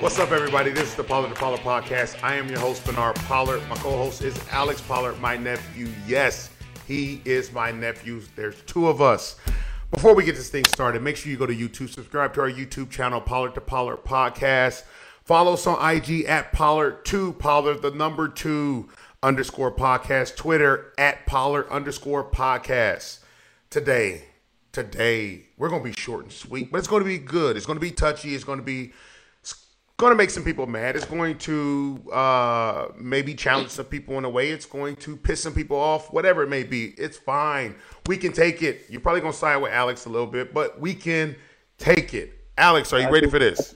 What's up, everybody? This is the Pollard to Pollard podcast. I am your host, Bernard Pollard. My co host is Alex Pollard, my nephew. Yes, he is my nephew. There's two of us. Before we get this thing started, make sure you go to YouTube, subscribe to our YouTube channel, Pollard to Pollard podcast. Follow us on IG at Pollard2, Pollard the number two underscore podcast, Twitter at Pollard underscore podcast. Today, today, we're going to be short and sweet, but it's going to be good. It's going to be touchy. It's going to be going to make some people mad. It's going to uh, maybe challenge some people in a way. It's going to piss some people off, whatever it may be. It's fine. We can take it. You're probably going to side with Alex a little bit, but we can take it. Alex, are you I ready think, for this?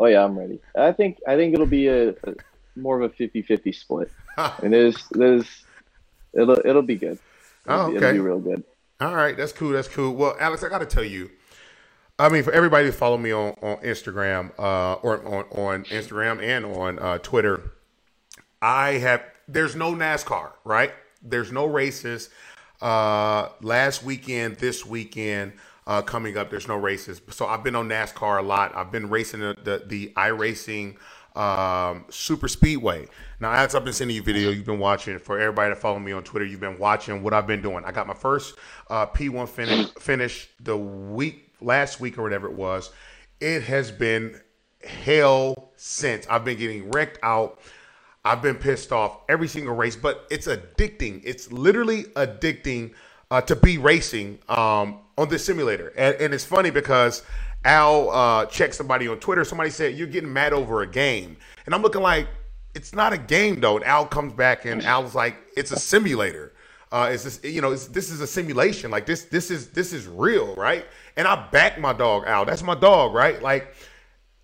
Oh yeah, I'm ready. I think I think it'll be a, a more of a 50-50 split. and there's there's it'll it'll be good. It'll, oh, okay. it'll be real good. All right, that's cool. That's cool. Well, Alex, I got to tell you, I mean, for everybody to follow me on, on Instagram, uh, or on, on Instagram and on uh, Twitter, I have, there's no NASCAR, right? There's no races. Uh, last weekend, this weekend, uh, coming up, there's no races. So I've been on NASCAR a lot. I've been racing the, the, the iRacing um, Super Speedway. Now, as I've been sending you video, you've been watching. For everybody to follow me on Twitter, you've been watching what I've been doing. I got my first uh, P1 finish, finish the week last week or whatever it was. It has been hell since. I've been getting wrecked out. I've been pissed off every single race, but it's addicting. It's literally addicting uh, to be racing um, on this simulator. And, and, it's funny because Al uh, checked somebody on Twitter. Somebody said, You're getting mad over a game. And I'm looking like, It's not a game, though. And Al comes back and Al's like, It's a simulator. Uh, is this you know this is a simulation like this this is this is real right and i back my dog out that's my dog right? Like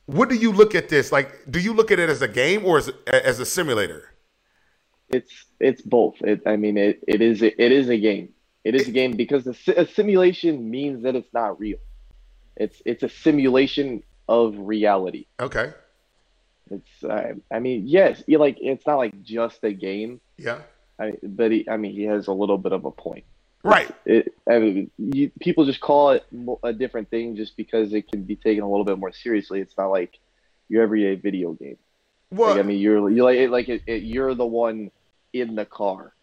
what do you look at this? Like do you look at it as a game or as, as a simulator? It's it's both. It, i mean it, it is it is a game. It is a game because a, a simulation means that it's not real. It's it's a simulation of reality. Okay. It's uh, i mean yes you like it's not like just a game. Yeah. I, but he, I mean, he has a little bit of a point. Right. It, I mean, you, people just call it a different thing just because it can be taken a little bit more seriously. It's not like your everyday video game. What? Like, I mean, you're you like like it, it, you're the one in the car.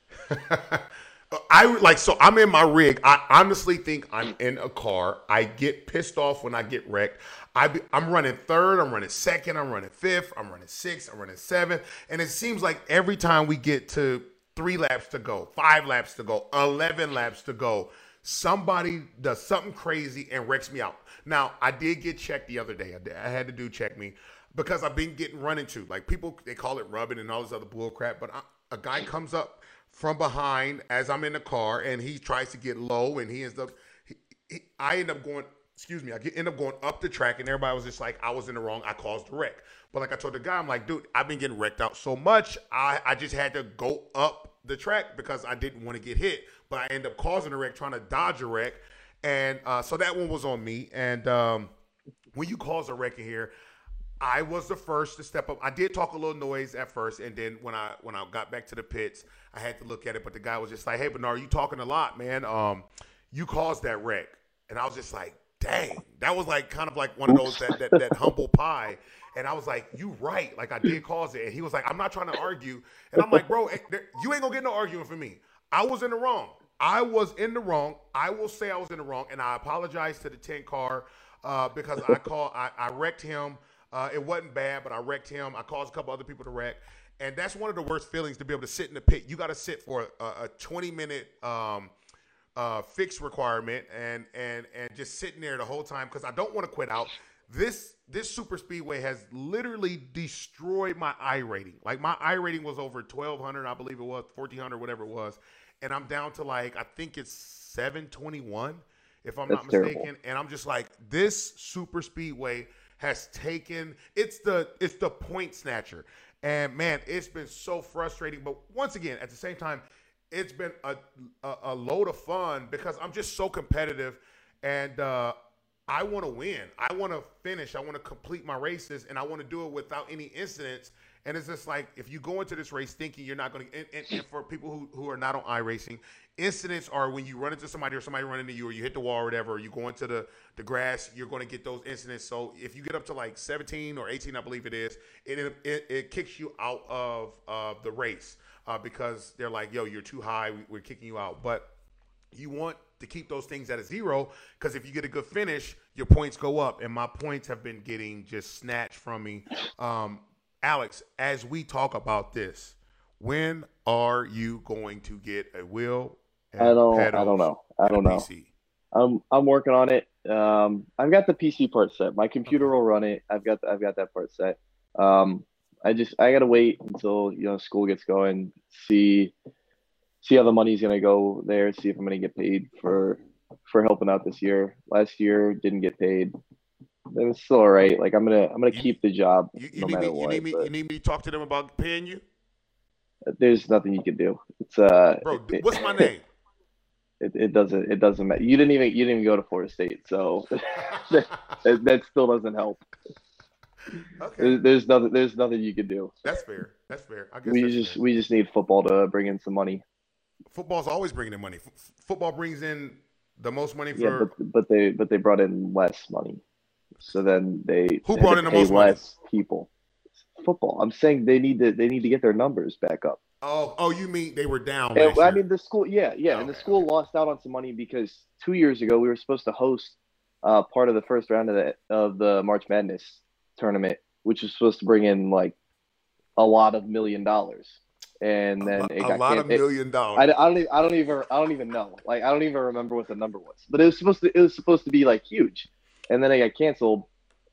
I like so I'm in my rig. I honestly think I'm in a car. I get pissed off when I get wrecked. I be, I'm running third. I'm running second. I'm running fifth. I'm running sixth. I'm running seventh. And it seems like every time we get to three laps to go, five laps to go, 11 laps to go. Somebody does something crazy and wrecks me out. Now, I did get checked the other day. I, did, I had to do check me because I've been getting run into. Like people, they call it rubbing and all this other bull crap. But I, a guy comes up from behind as I'm in the car and he tries to get low and he ends up, he, he, I end up going, excuse me, I get, end up going up the track and everybody was just like, I was in the wrong. I caused the wreck. But like I told the guy, I'm like, dude, I've been getting wrecked out so much. I, I just had to go up the track because I didn't want to get hit. But I end up causing a wreck, trying to dodge a wreck. And uh, so that one was on me. And um, when you cause a wreck in here, I was the first to step up. I did talk a little noise at first, and then when I when I got back to the pits, I had to look at it. But the guy was just like, "Hey, Bernard, you talking a lot, man. Um, you caused that wreck." And I was just like, "Dang, that was like kind of like one of those that that, that humble pie." And I was like, "You right? Like I did cause it." And he was like, "I'm not trying to argue." And I'm like, "Bro, eh, you ain't gonna get no arguing from me. I was in the wrong. I was in the wrong. I will say I was in the wrong, and I apologize to the ten car uh, because I call I, I wrecked him. Uh, it wasn't bad, but I wrecked him. I caused a couple other people to wreck, and that's one of the worst feelings to be able to sit in the pit. You got to sit for a, a 20 minute. Um, uh, fix requirement and and and just sitting there the whole time because I don't want to quit out this this super speedway has literally destroyed my iRating. Like my iRating was over 1200, I believe it was 1400, whatever it was, and I'm down to like I think it's 721 if I'm That's not mistaken. Terrible. And I'm just like this super speedway has taken it's the it's the point snatcher. And man, it's been so frustrating. But once again, at the same time, it's been a a, a load of fun because I'm just so competitive and uh I want to win. I want to finish. I want to complete my races, and I want to do it without any incidents. And it's just like if you go into this race thinking you're not going to, and, and, and, for people who, who are not on iRacing, incidents are when you run into somebody or somebody running into you or you hit the wall or whatever, or you go into the, the grass, you're going to get those incidents. So if you get up to like 17 or 18, I believe it is, it, it, it kicks you out of uh, the race uh, because they're like, yo, you're too high, we're kicking you out. But you want to keep those things at a zero because if you get a good finish, your points go up. And my points have been getting just snatched from me. Um, Alex, as we talk about this, when are you going to get a wheel? I don't. I don't know. I don't know. PC? I'm I'm working on it. Um, I've got the PC part set. My computer okay. will run it. I've got I've got that part set. Um, I just I gotta wait until you know school gets going. See see how the money's gonna go there. See if I'm gonna get paid for for helping out this year. Last year didn't get paid. It was still all right. Like I'm gonna I'm gonna you, keep the job you, you no matter me, what. You need, me, you need me to talk to them about paying you. There's nothing you can do. It's uh. Bro, it, what's my name? It, it doesn't it doesn't matter. You didn't even you didn't even go to Florida State, so that, that still doesn't help. Okay. There's, there's, nothing. There's nothing you can do. That's fair. That's fair. I guess we just fair. we just need football to bring in some money. Football's always bringing in money. F- football brings in the most money for. Yeah, but, but they but they brought in less money, so then they who brought in the most less money? people. Football. I'm saying they need to they need to get their numbers back up. Oh, oh, you mean they were down? And, I mean the school. Yeah, yeah, okay. and the school lost out on some money because two years ago we were supposed to host uh, part of the first round of the of the March Madness tournament, which was supposed to bring in like a lot of million dollars and then a, it got a lot of million dollars. I, I, don't even, I don't even I don't even know. Like I don't even remember what the number was. But it was supposed to it was supposed to be like huge, and then it got canceled,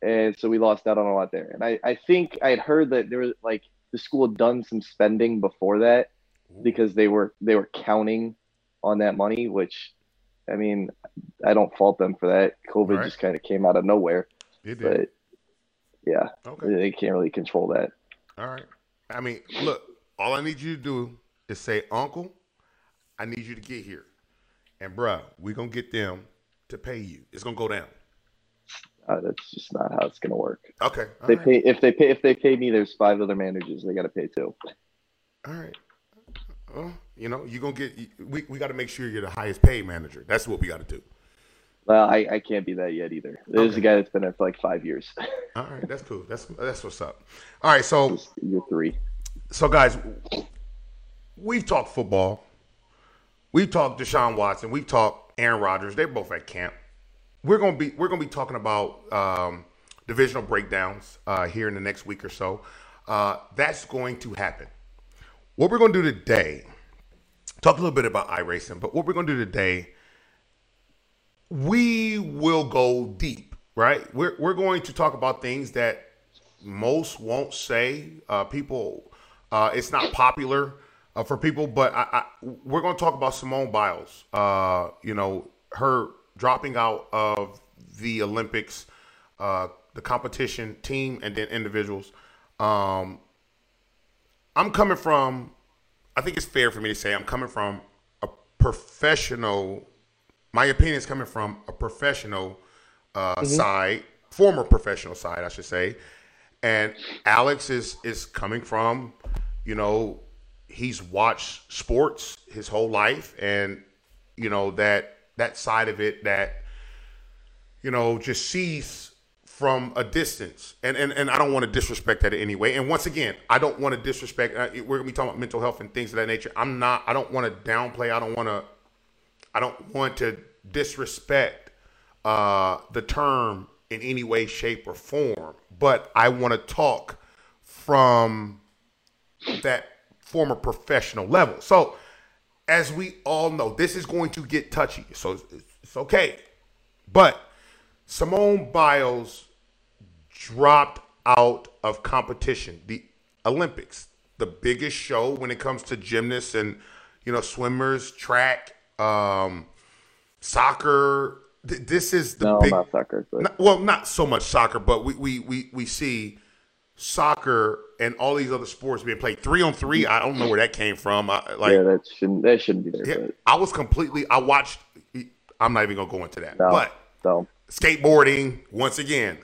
and so we lost out on a lot there. And I I think I had heard that there was like the school had done some spending before that because they were they were counting on that money, which I mean I don't fault them for that. COVID right. just kind of came out of nowhere. It did. But yeah, okay. they can't really control that. All right. I mean, look, all I need you to do is say, Uncle, I need you to get here. And bruh, we're gonna get them to pay you. It's gonna go down. Uh, that's just not how it's gonna work. Okay. They right. pay if they pay if they pay me. There's five other managers. They got to pay too. All right. Well, you know, you're gonna get. We we got to make sure you're the highest paid manager. That's what we got to do. Well, I, I can't be that yet either. There's okay. a guy that's been there for like five years. All right, that's cool. That's that's what's up. All right, so you're three so guys, we've talked football. We've talked Deshaun Watson. We've talked Aaron Rodgers. They're both at camp. We're gonna be we're gonna be talking about um, divisional breakdowns uh, here in the next week or so. Uh, that's going to happen. What we're gonna do today, talk a little bit about iRacing, but what we're gonna do today, we will go deep, right? We're we're going to talk about things that most won't say. Uh, people uh, it's not popular uh, for people, but I, I, we're going to talk about Simone Biles. Uh, you know, her dropping out of the Olympics, uh, the competition team, and then individuals. Um, I'm coming from. I think it's fair for me to say I'm coming from a professional. My opinion is coming from a professional uh, mm-hmm. side, former professional side, I should say, and Alex is is coming from you know, he's watched sports his whole life and you know that that side of it that you know just sees from a distance. And and, and i don't want to disrespect that in any way. And once again i don't want to disrespect uh, we're gonna be talking about mental health and things of that nature. I'm not i don't want to downplay i don't want to i don't want to disrespect uh, the term in any way shape or form but i want to talk from that former professional level. So, as we all know, this is going to get touchy. So it's, okay. But Simone Biles dropped out of competition. The Olympics, the biggest show when it comes to gymnasts and you know swimmers, track, um, soccer. Th- this is the no, big. Not soccer, but... Not, well, not so much soccer, but we we we we see soccer and all these other sports being played three on three. I don't know where that came from. I, like, yeah, that shouldn't that shouldn't be there. Yeah, I was completely. I watched. I'm not even gonna go into that. No, but no. skateboarding once again.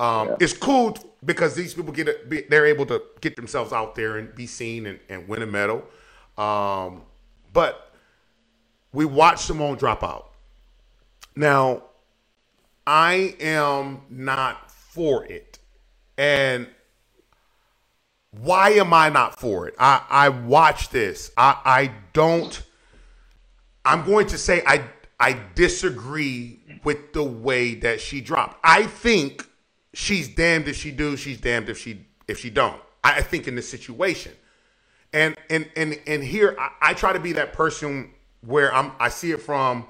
Um, yeah. It's cool because these people get a, they're able to get themselves out there and be seen and, and win a medal. Um, but we watched Simone drop out. Now, I am not for it, and why am I not for it? I I watch this. I I don't. I'm going to say I I disagree with the way that she dropped. I think she's damned if she do, she's damned if she if she don't. I, think in this situation, and and and and here I, I try to be that person where I'm I see it from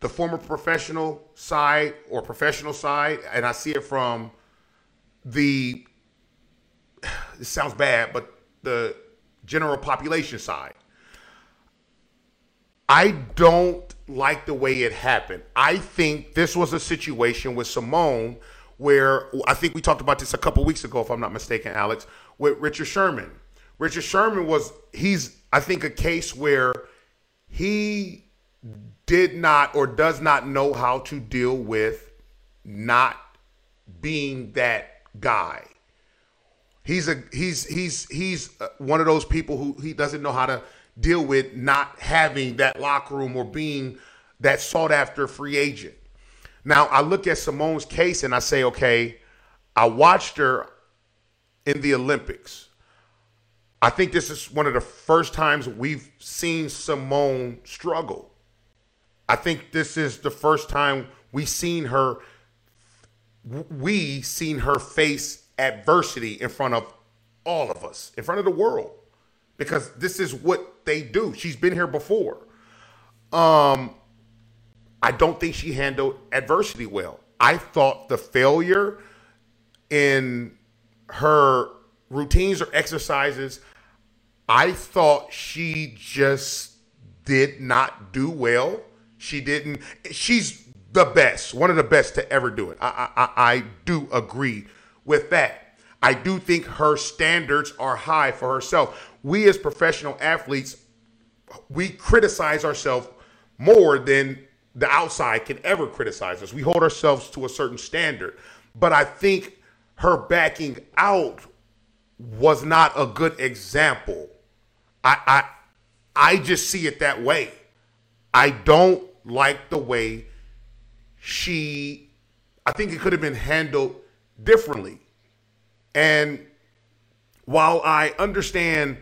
the former professional side or professional side, and I see it from the. This sounds bad, but the general population side. I don't like the way it happened. I think this was a situation with Simone where I think we talked about this a couple weeks ago, if I'm not mistaken, Alex, with Richard Sherman. Richard Sherman was he's I think a case where he did not or does not know how to deal with not being that guy. He's a he's he's he's uh, one of those people who he doesn't know how to deal with not having that locker room or being that sought after free agent. Now, I look at Simone's case and I say, okay, I watched her in the Olympics. I think this is one of the first times we've seen Simone struggle. I think this is the first time we've seen her we seen her face adversity in front of all of us, in front of the world. Because this is what they do. She's been here before. Um I don't think she handled adversity well. I thought the failure in her routines or exercises, I thought she just did not do well. She didn't. She's the best, one of the best to ever do it. I, I, I do agree with that. I do think her standards are high for herself. We as professional athletes, we criticize ourselves more than the outside can ever criticize us. We hold ourselves to a certain standard. But I think her backing out was not a good example. I I I just see it that way. I don't like the way she I think it could have been handled differently. And while I understand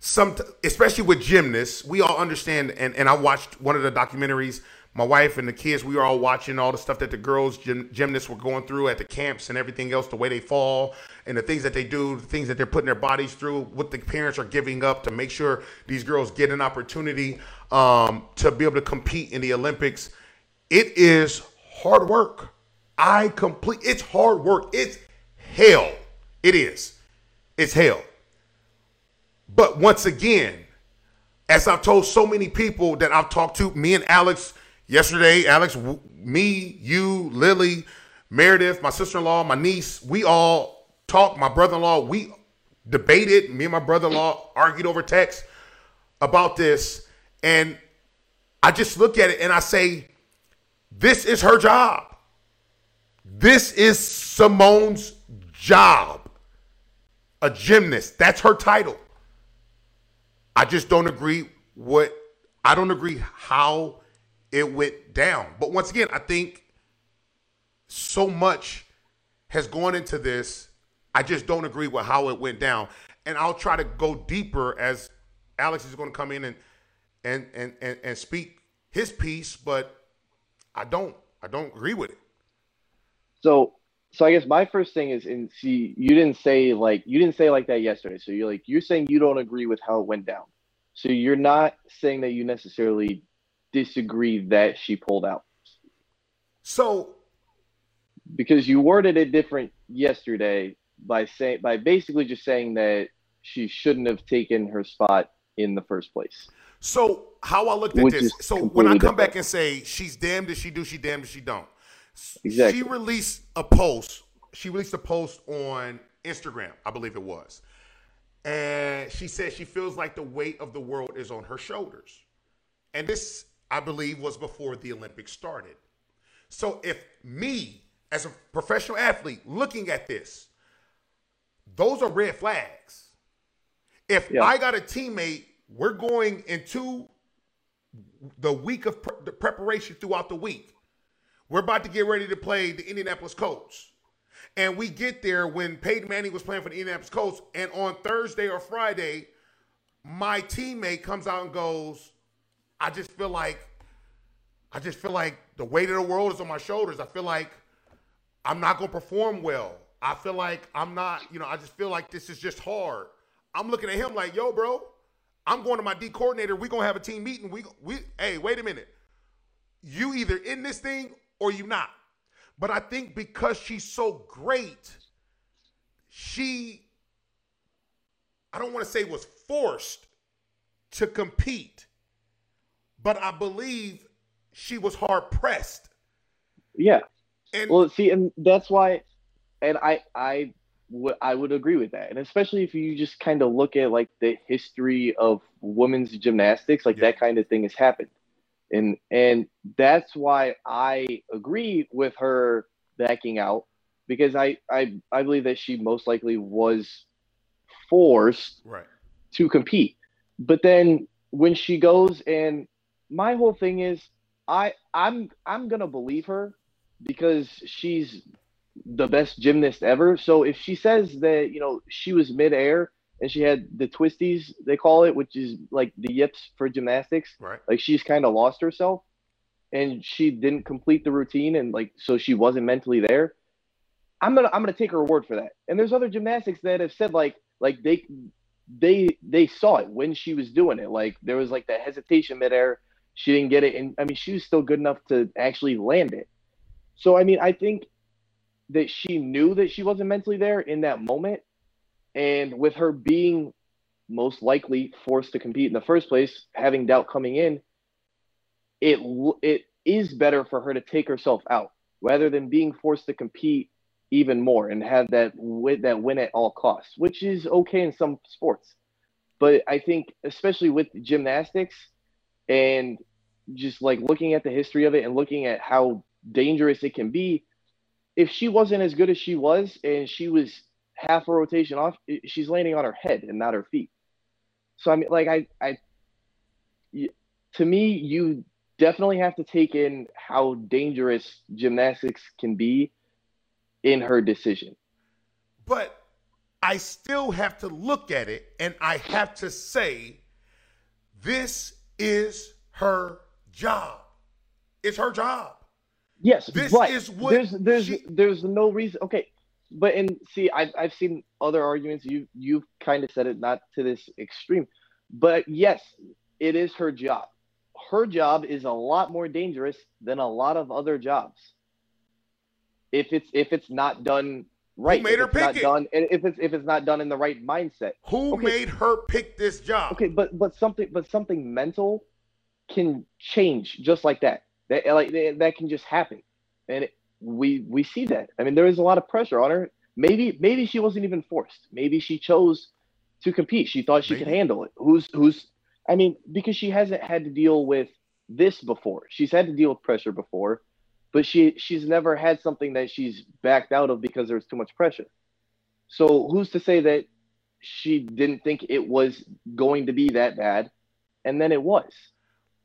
some especially with gymnasts, we all understand and, and I watched one of the documentaries my wife and the kids, we were all watching all the stuff that the girls gym, gymnasts were going through at the camps and everything else, the way they fall and the things that they do, the things that they're putting their bodies through, what the parents are giving up to make sure these girls get an opportunity um, to be able to compete in the Olympics. It is hard work. I complete. It's hard work. It's hell. It is. It's hell. But once again, as I've told so many people that I've talked to, me and Alex Yesterday, Alex, me, you, Lily, Meredith, my sister in law, my niece, we all talked. My brother in law, we debated. Me and my brother in law argued over text about this. And I just look at it and I say, this is her job. This is Simone's job. A gymnast. That's her title. I just don't agree what I don't agree how it went down. But once again, I think so much has gone into this. I just don't agree with how it went down. And I'll try to go deeper as Alex is going to come in and and and and, and speak his piece, but I don't I don't agree with it. So so I guess my first thing is and see you didn't say like you didn't say like that yesterday. So you're like you're saying you don't agree with how it went down. So you're not saying that you necessarily disagree that she pulled out. So, because you worded it different yesterday by saying by basically just saying that she shouldn't have taken her spot in the first place. So how I looked at this. So when I come different. back and say she's damned if she do, she damned if she don't. Exactly. She released a post. She released a post on Instagram, I believe it was. And she said she feels like the weight of the world is on her shoulders. And this I believe, was before the Olympics started. So if me, as a professional athlete looking at this, those are red flags. If yeah. I got a teammate, we're going into the week of pre- the preparation throughout the week. We're about to get ready to play the Indianapolis Colts. And we get there when Peyton Manning was playing for the Indianapolis Colts. And on Thursday or Friday, my teammate comes out and goes, I just feel like, I just feel like the weight of the world is on my shoulders. I feel like I'm not to perform well. I feel like I'm not, you know, I just feel like this is just hard. I'm looking at him like, yo, bro, I'm going to my D coordinator. We're to have a team meeting. We, we, hey, wait a minute. You either in this thing or you not. But I think because she's so great, she, I don't want to say was forced to compete, but I believe she was hard pressed. Yeah. And well, see, and that's why, and I, I would, I would agree with that, and especially if you just kind of look at like the history of women's gymnastics, like yeah. that kind of thing has happened and and that's why I agree with her backing out because I I, I believe that she most likely was forced right. to compete. But then when she goes and my whole thing is I I'm I'm gonna believe her because she's the best gymnast ever. So if she says that you know she was midair and she had the twisties they call it which is like the yips for gymnastics right. like she's kind of lost herself. And she didn't complete the routine and like so she wasn't mentally there. I'm gonna i'm gonna take her word for that. And there's other gymnastics that have said like like they they they saw it when she was doing it. Like there was like that hesitation midair she didn't get it and i mean she was still good enough to actually land it so i mean i think that she knew that she wasn't mentally there in that moment and with her being most likely forced to compete in the first place, having doubt coming in, it it is better for her to take herself out rather than being forced to compete even more and have that that win at all costs, which is okay in some sports. But I think especially with gymnastics and just like looking at the history of it and looking at how dangerous it can be, if she wasn't as good as she was and she was half a rotation off, she's landing on her head and not her feet. So I mean, like I, I, to me, you definitely have to take in how dangerous gymnastics can be in her decision. But I still have to look at it and I have to say, this is her job. It's her job. Yes, this right. is what there's there's she, there's no reason. Okay, but and see, I've I've seen other arguments. You you've kind of said it not to this extreme, but yes, it is her job. Her job is a lot more dangerous than a lot of other jobs. If it's if it's not done right, Who made her pick it? Done, if it's if it's not done in the right mindset. Who okay. made her pick this job? Okay, but but something but something mental can change just like that. That like that can just happen, and it, we we see that. I mean, there is a lot of pressure on her. Maybe maybe she wasn't even forced. Maybe she chose to compete. She thought she maybe. could handle it. Who's who's I mean, because she hasn't had to deal with this before. She's had to deal with pressure before, but she she's never had something that she's backed out of because there's too much pressure. So who's to say that she didn't think it was going to be that bad and then it was.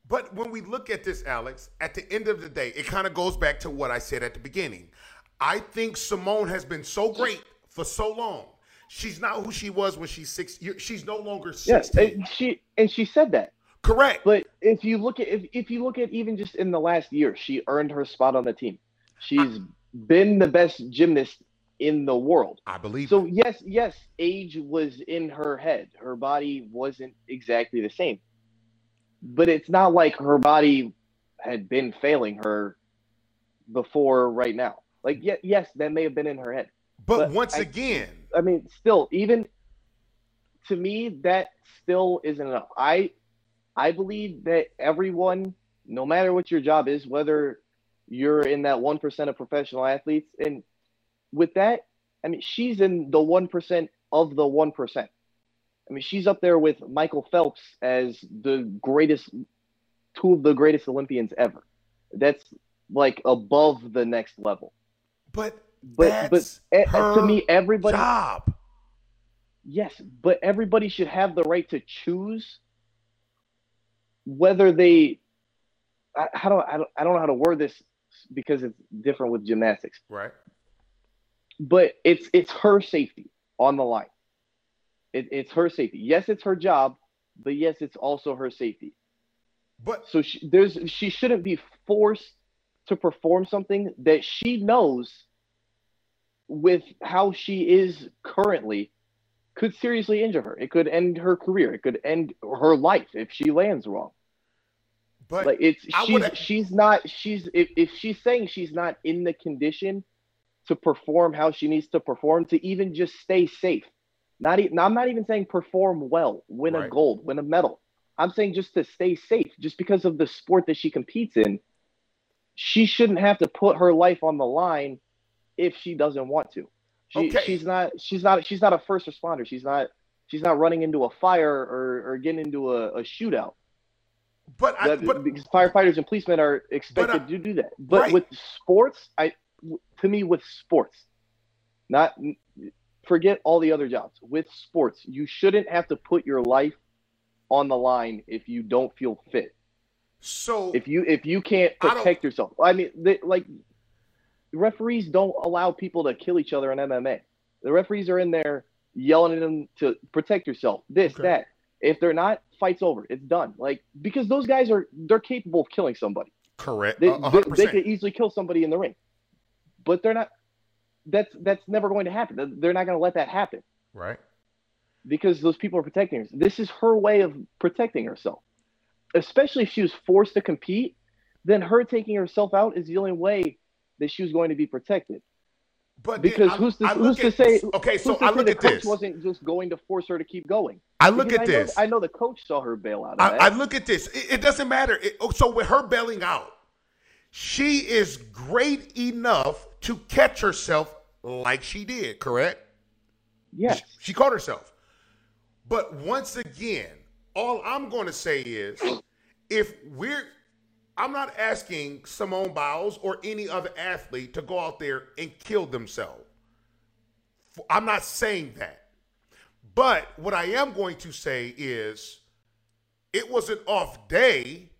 But when we look at this, Alex, at the end of the day, it kind of goes back to what I said at the beginning. I think Simone has been so great for so long. She's not who she was when she's six. She's no longer sixteen. Yeah, and she and she said that. Correct. But if you look at if, if you look at even just in the last year, she earned her spot on the team. She's I, been the best gymnast in the world. I believe. So yes, yes, age was in her head. Her body wasn't exactly the same but it's not like her body had been failing her before right now. Like, yeah, yes, that may have been in her head. But, but once I, again, I mean, still, even to me, that still isn't enough. I, I believe that everyone, no matter what your job is, whether you're in that one percent of professional athletes, and with that, I mean, she's in the one percent of the one percent. I mean, she's up there with Michael Phelps as the greatest, two of the greatest Olympians ever. That's like above the next level. But but but to me, everybody job. Yes, but everybody should have the right to choose whether they. I, how do I, I don't know how to word this because it's different with gymnastics. Right. But it's it's her safety on the line. It, it's her safety. Yes, it's her job, but yes, it's also her safety. But so she, there's she shouldn't be forced to perform something that she knows with how she is currently could seriously injure her. It could end her career. It could end her life if she lands wrong. But like it's she's she's not she's if, if she's saying she's not in the condition to perform how she needs to perform to even just stay safe. Not even I'm not even saying perform well, win right. a gold, win a medal. I'm saying just to stay safe, just because of the sport that she competes in, she shouldn't have to put her life on the line if she doesn't want to. She, okay. She's not. She's not. She's not a first responder. She's not. She's not running into a fire or, or getting into a, a shootout. But, I, but because firefighters and policemen are expected I, to do that. But right. with sports, I to me with sports, not forget all the other jobs. With sports, you shouldn't have to put your life on the line if you don't feel fit. So if you if you can't protect I yourself, I mean, they, like referees don't allow people to kill each other in MMA. The referees are in there yelling at them to protect yourself. This okay. that. If they're not, fight's over. It's done. Like because those guys are they're capable of killing somebody. Correct. They, they, they could easily kill somebody in the ring, but they're not. That's that's never going to happen. They're not going to let that happen. Right. Because those people are protecting her. This is her way of protecting herself. Especially if she was forced to compete, then her taking herself out is the only way that she was going to be protected. But because I, who's to, who's to say? Okay, so I look at this. Wasn't just going to force her to keep going. I look because at I this. Know, I know the coach saw her bail out. I, I, look at this. It, it doesn't matter. It, oh, so with her bailing out, she is great enough to catch herself like she did. Correct. Yes. She, she caught herself. But once again, all I'm going to say is, if we're I'm not asking Simone Biles or any other athlete to go out there and kill themselves. I'm not saying that. But what I am going to say is it was an off day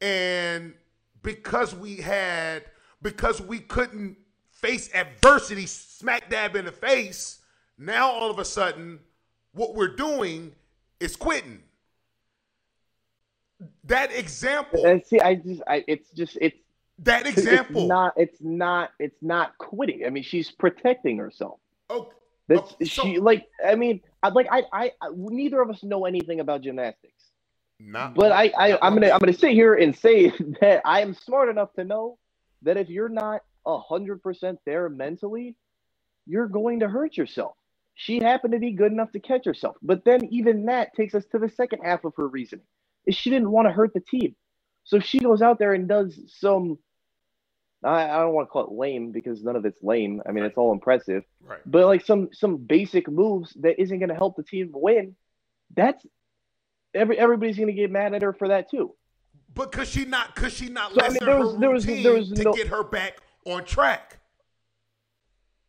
and because we had because we couldn't face adversity smack dab in the face, now all of a sudden what we're doing is quitting that example. And see, I just, I, it's just, it's that example. It's not, it's not, it's not quitting. I mean, she's protecting herself. Okay. That's okay, so, she like. I mean, I'd like. I, I, I, neither of us know anything about gymnastics. Not, but I, I, I'm gonna, I'm gonna sit here and say that I am smart enough to know that if you're not a hundred percent there mentally, you're going to hurt yourself. She happened to be good enough to catch herself, but then even that takes us to the second half of her reasoning is she didn't want to hurt the team. So she goes out there and does some I, I don't want to call it lame because none of it's lame. I mean, right. it's all impressive. Right. But like some some basic moves that isn't going to help the team win. That's every everybody's going to get mad at her for that too. But could she not? Could she not so, I mean, there was, there was, there was to no, get her back on track?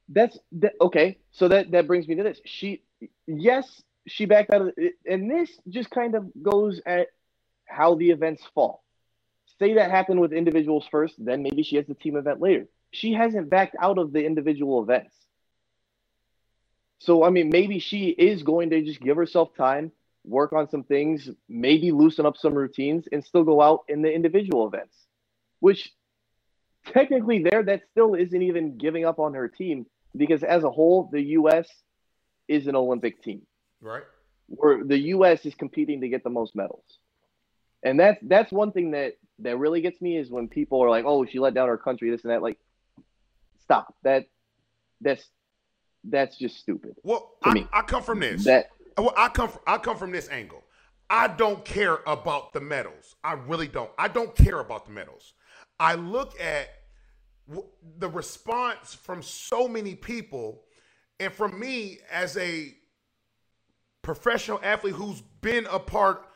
That's that, okay. So that that brings me to this. She yes, she backed out of and this just kind of goes at how the events fall. Say that happened with individuals first, then maybe she has the team event later. She hasn't backed out of the individual events. So, I mean, maybe she is going to just give herself time, work on some things, maybe loosen up some routines, and still go out in the individual events, which technically, there, that still isn't even giving up on her team because as a whole, the U.S. is an Olympic team. Right. Where the U.S. is competing to get the most medals and that's that's one thing that that really gets me is when people are like, "Oh, she let down her country," this and that. Like, stop. That that's that's just stupid. Well, I, I, come from this. That well, I come from, I come from this angle. I don't care about the medals. I really don't. I don't care about the medals. I look at w- the response from so many people, and from me as a professional athlete who's been a part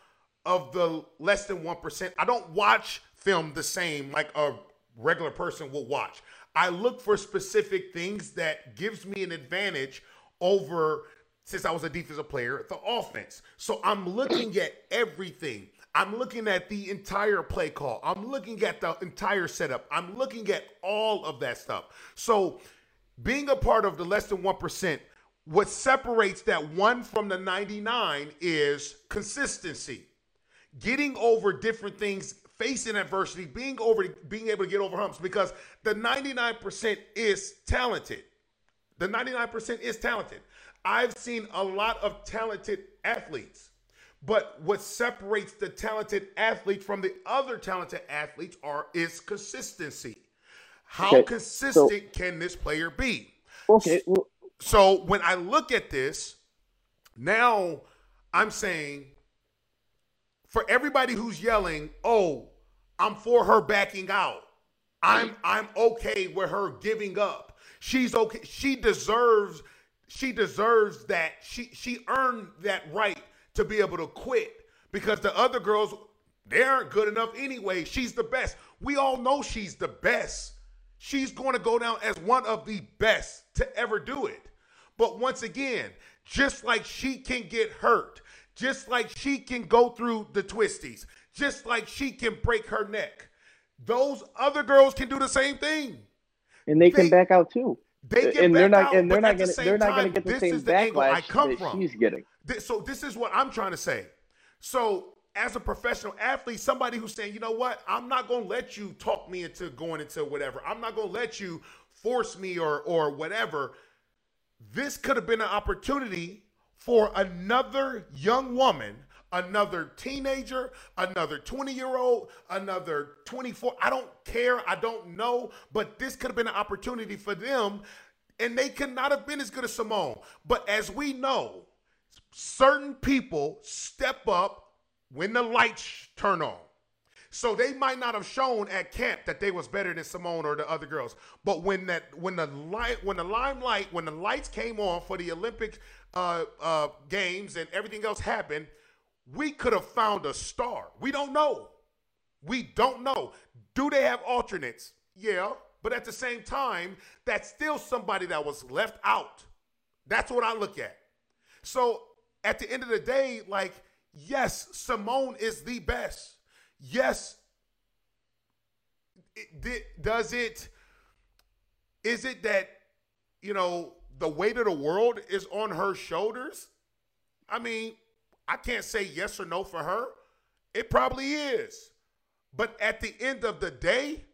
of the less than 1%. I don't watch film the same like a regular person will watch. I look for specific things that gives me an advantage over since I was a defensive player, the offense. So I'm looking at everything. I'm looking at the entire play call. I'm looking at the entire setup. I'm looking at all of that stuff. So being a part of the less than 1%, what separates that one from the 99 is consistency. Getting over different things, facing adversity, being over being able to get over humps because the 99% is talented. The 99% is talented. I've seen a lot of talented athletes. But what separates the talented athlete from the other talented athletes are is consistency. How okay, consistent so, can this player be? Okay. Well, so when I look at this, now I'm saying for everybody who's yelling, "Oh, I'm for her backing out. I'm I'm okay with her giving up. She's okay. She deserves she deserves that. She she earned that right to be able to quit because the other girls they aren't good enough anyway. She's the best. We all know she's the best. She's going to go down as one of the best to ever do it. But once again, just like she can get hurt, just like she can go through the twisties, just like she can break her neck, those other girls can do the same thing. And they, they can back out too. They and they're not, out, and they're not, gonna, the they're not going to get the same backlash that from. she's getting. So this is what I'm trying to say. So as a professional athlete, somebody who's saying, you know what, I'm not going to let you talk me into going into whatever. I'm not going to let you force me or or whatever. This could have been an opportunity for another young woman, another teenager, another 20 year old, another 24. I don't care. I don't know. But this could have been an opportunity for them. And they could not have been as good as Simone. But as we know, certain people step up when the lights turn on. So they might not have shown at camp that they was better than Simone or the other girls. But when that when the light when the limelight when the lights came on for the Olympic uh, uh, games and everything else happened, we could have found a star. We don't know. We don't know. Do they have alternates? Yeah, but at the same time, that's still somebody that was left out. That's what I look at. So at the end of the day, like Yes, Simone is the best. Yes. It, does it, is it that, you know, the weight of the world is on her shoulders? I mean, I can't say yes or no for her. It probably is. But at the end of the day,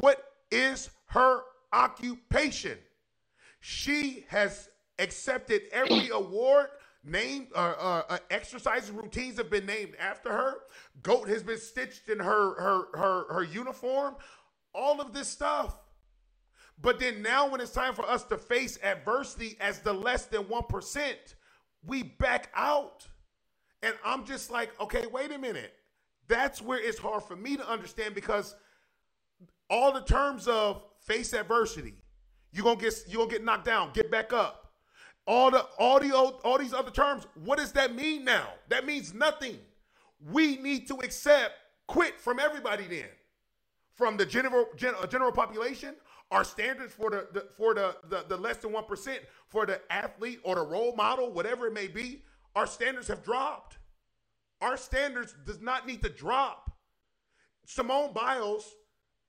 what is her occupation? She has accepted every award named uh, uh, uh, exercise routines have been named after her. Goat has been stitched in her her her her uniform. All of this stuff. But then now, when it's time for us to face adversity as the less than one percent, we back out. And I'm just like, okay, wait a minute. That's where it's hard for me to understand because all the terms of face adversity, you're gonna get you're gonna get knocked down, get back up. All the all the all these other terms what does that mean now? That means nothing. We need to accept quit from everybody then. From the general uh, general population our standards for the, the for the, the the less than 1% for the athlete or the role model whatever it may be our standards have dropped our standards does not need to drop simone biles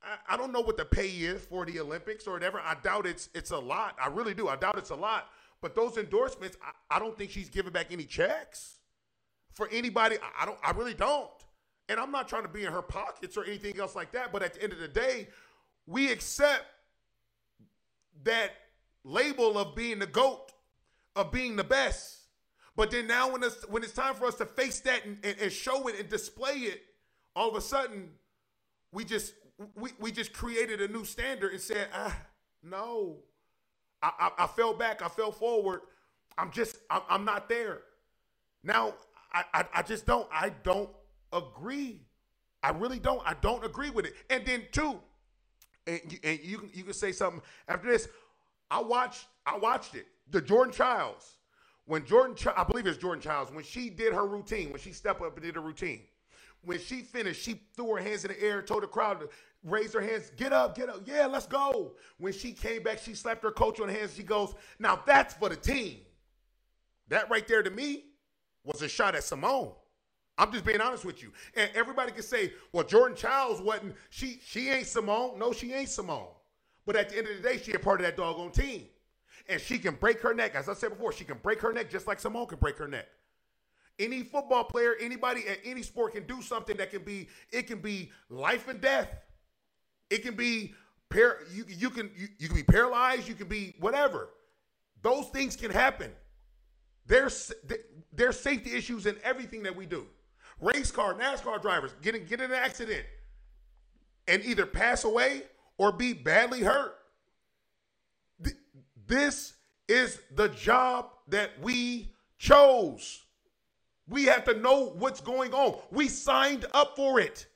I, I don't know what the pay is for the olympics or whatever i doubt it's it's a lot i really do i doubt it's a lot but those endorsements, I, I don't think she's giving back any checks for anybody. I, I don't. I really don't. And I'm not trying to be in her pockets or anything else like that. But at the end of the day, we accept that label of being the goat, of being the best. But then now when it's when it's time for us to face that and, and, and show it and display it, all of a sudden we just we, we just created a new standard and said, ah, no, I, I, I fell back. I fell forward. I'm just, I'm, I'm not there. Now, I, I, I just don't, I don't agree. I really don't. I don't agree with it. And then two, and you, and you you can say something after this. I watched I watched it. The Jordan Chiles. When Jordan Ch- I believe it's Jordan Chiles, when she did her routine, when she stepped up and did her routine, when she finished, she threw her hands in the air, told the crowd, to raise her hands, get up, get up, yeah, let's go. When she came back, she slapped her coach on the hands. She goes, now that's for the team. That right there to me was a shot at Simone. I'm just being honest with you. And everybody can say, well, Jordan Chiles wasn't, she she ain't Simone. No, she ain't Simone. But at the end of the day, she a part of that doggone team. And she can break her neck. As I said before, she can break her neck just like Simone can break her neck. Any football player, anybody at any sport can do something that can be, it can be life and death. It can be par- you, you can you, you can be paralyzed, you can be whatever. Those things can happen. There's there's safety issues in everything that we do. Race car, NASCAR drivers getting get in an accident and either pass away or be badly hurt. This is the job that we chose. We have to know what's going on. We signed up for it.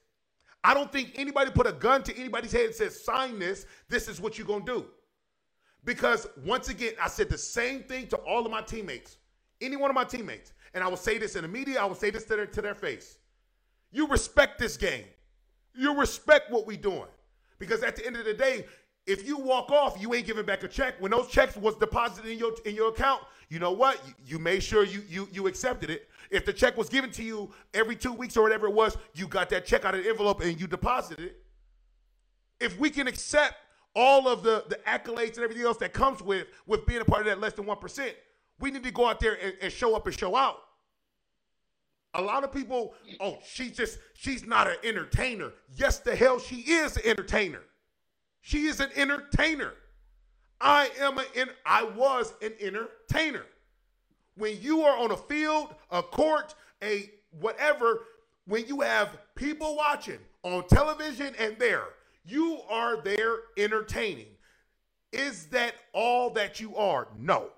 I don't think anybody put a gun to anybody's head and said, sign this. This is what you're going to do. Because once again, I said the same thing to all of my teammates, any one of my teammates. And I will say this in the media, I will say this to their, to their face. You respect this game. You respect what we're doing. Because at the end of the day, if you walk off, you ain't giving back a check. When those checks was deposited in your in your account, you know what? You, you made sure you you you accepted it. If the check was given to you every two weeks or whatever it was, you got that check out of the envelope and you deposited it. If we can accept all of the, the accolades and everything else that comes with with being a part of that less than 1%, we need to go out there and, and show up and show out. A lot of people, oh, she's just, she's not an entertainer. Yes, the hell, she is an entertainer. She is an entertainer. I am an, I was an entertainer. When you are on a field, a court, a whatever, when you have people watching on television and there, you are there entertaining. Is that all that you are? No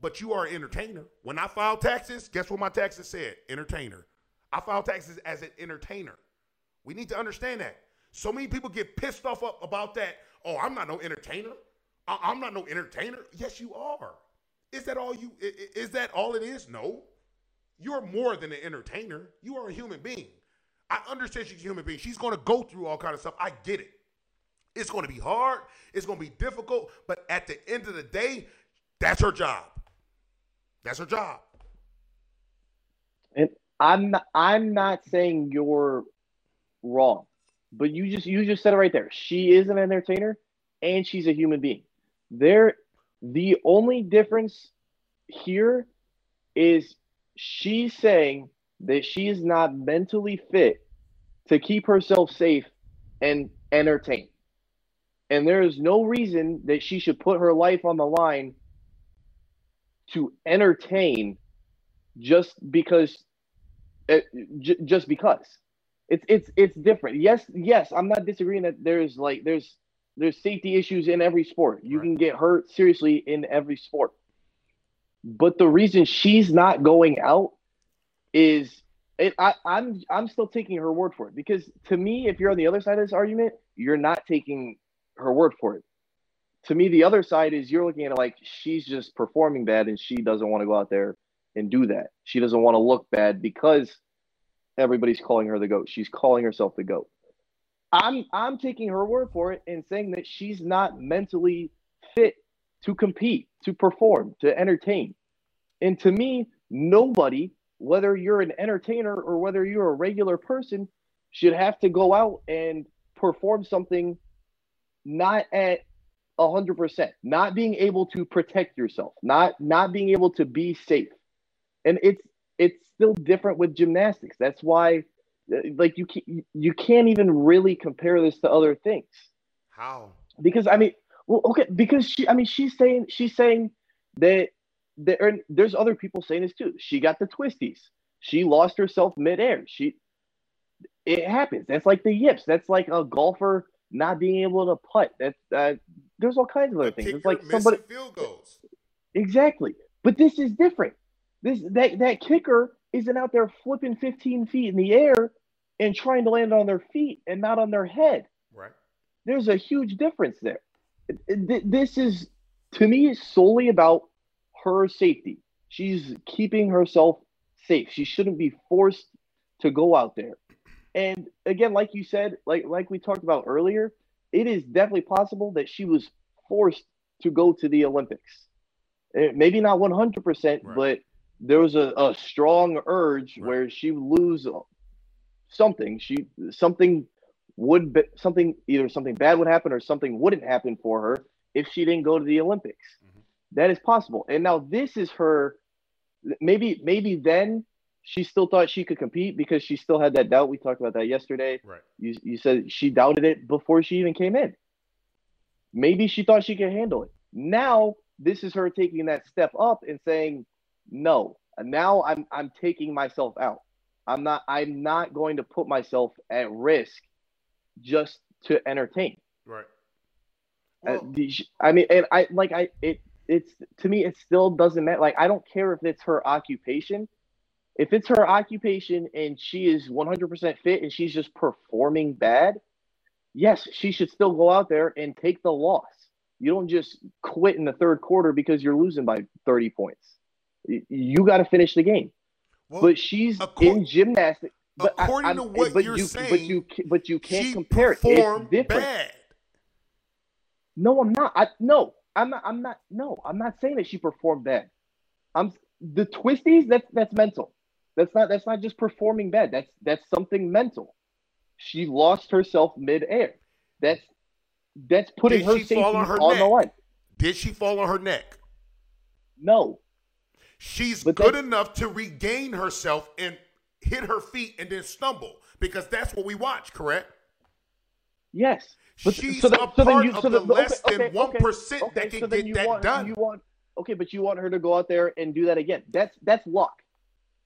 but you are an entertainer. When I filed taxes, guess what my taxes said? Entertainer. I filed taxes as an entertainer. We need to understand that. So many people get pissed off about that. Oh, I'm not no entertainer. I'm not no entertainer. Yes, you are. Is that all you? Is that all it is? No. You're more than an entertainer. You are a human being. I understand she's a human being. She's going to go through all kind of stuff. I get it. It's going to be hard. It's going to be difficult. But at the end of the day, that's her job. That's her job. And I'm not, I'm not saying you're wrong, but you just you just said it right there. She is an entertainer and she's a human being. There the only difference here is she's saying that she is not mentally fit to keep herself safe and entertain. And there is no reason that she should put her life on the line to entertain just because eh, j- just because it's it's it's different yes yes i'm not disagreeing that there's like there's there's safety issues in every sport you right. can get hurt seriously in every sport but the reason she's not going out is it, I, I'm I'm still taking her word for it because to me, if you're on the other side of this argument, you're not taking her word for it to me, the other side is you're looking at it like she's just performing bad and she doesn't want to go out there and do that. She doesn't want to look bad because everybody's calling her the goat. She's calling herself the goat. I'm I'm taking her word for it and saying that she's not mentally fit to compete, to perform, to entertain. And to me, nobody, whether you're an entertainer or whether you're a regular person, should have to go out and perform something not at hundred percent. Not being able to protect yourself, not not being able to be safe, and it's it's still different with gymnastics. That's why, like you can't, you can't even really compare this to other things. How? Because I mean, well, okay, because she, I mean, she's saying she's saying that there, there's other people saying this too. She got the twisties. She lost herself midair. She, it happens. That's like the yips. That's like a golfer not being able to putt. That's uh, there's all kinds of other things. It's like somebody field goals. Exactly, but this is different. This that that kicker isn't out there flipping 15 feet in the air and trying to land on their feet and not on their head. Right. There's a huge difference there. This is to me solely about her safety. She's keeping herself safe. She shouldn't be forced to go out there. And again, like you said, like like we talked about earlier, it is definitely possible that she was forced to go to the Olympics. Eh, maybe not 100%, right. but there was a, a strong urge right. where she would lose something. She something would be, something either something bad would happen or something wouldn't happen for her if she didn't go to the Olympics. Mm-hmm. That is possible. And now this is her maybe maybe then she still thought she could compete because she still had that doubt. We talked about that yesterday. Right. You you said she doubted it before she even came in. Maybe she thought she could handle it. Now this is her taking that step up and saying, "No, now I'm I'm taking myself out. I'm not I'm not going to put myself at risk just to entertain." Right. Uh, well, uh, I mean, and I like I it it's to me it still doesn't matter. Like I don't care if it's her occupation. If it's her occupation and she is 100% fit and she's just performing bad, yes, she should still go out there and take the loss. You don't just quit in the third quarter because you're losing by 30 points. You got to finish the game. Well, but she's in gymnastics. But according I, to what but you're you, saying, but you but you can't compare it. It's different. Bad. No, I'm not. I no, I'm not. I'm not. No, I'm not saying that she performed bad. I'm the twisties. That's that's mental. That's not. That's not just performing bad. That's that's something mental. She lost herself midair. That's that's putting Did her safety on, her on the line. Did she fall on her neck? No. She's but good enough to regain herself and hit her feet and then stumble because that's what we watch, correct? Yes. But, She's so that, a so part you, of the, the less okay, than one okay, okay, that can so get that want, done. You want okay, but you want her to go out there and do that again. That's that's luck.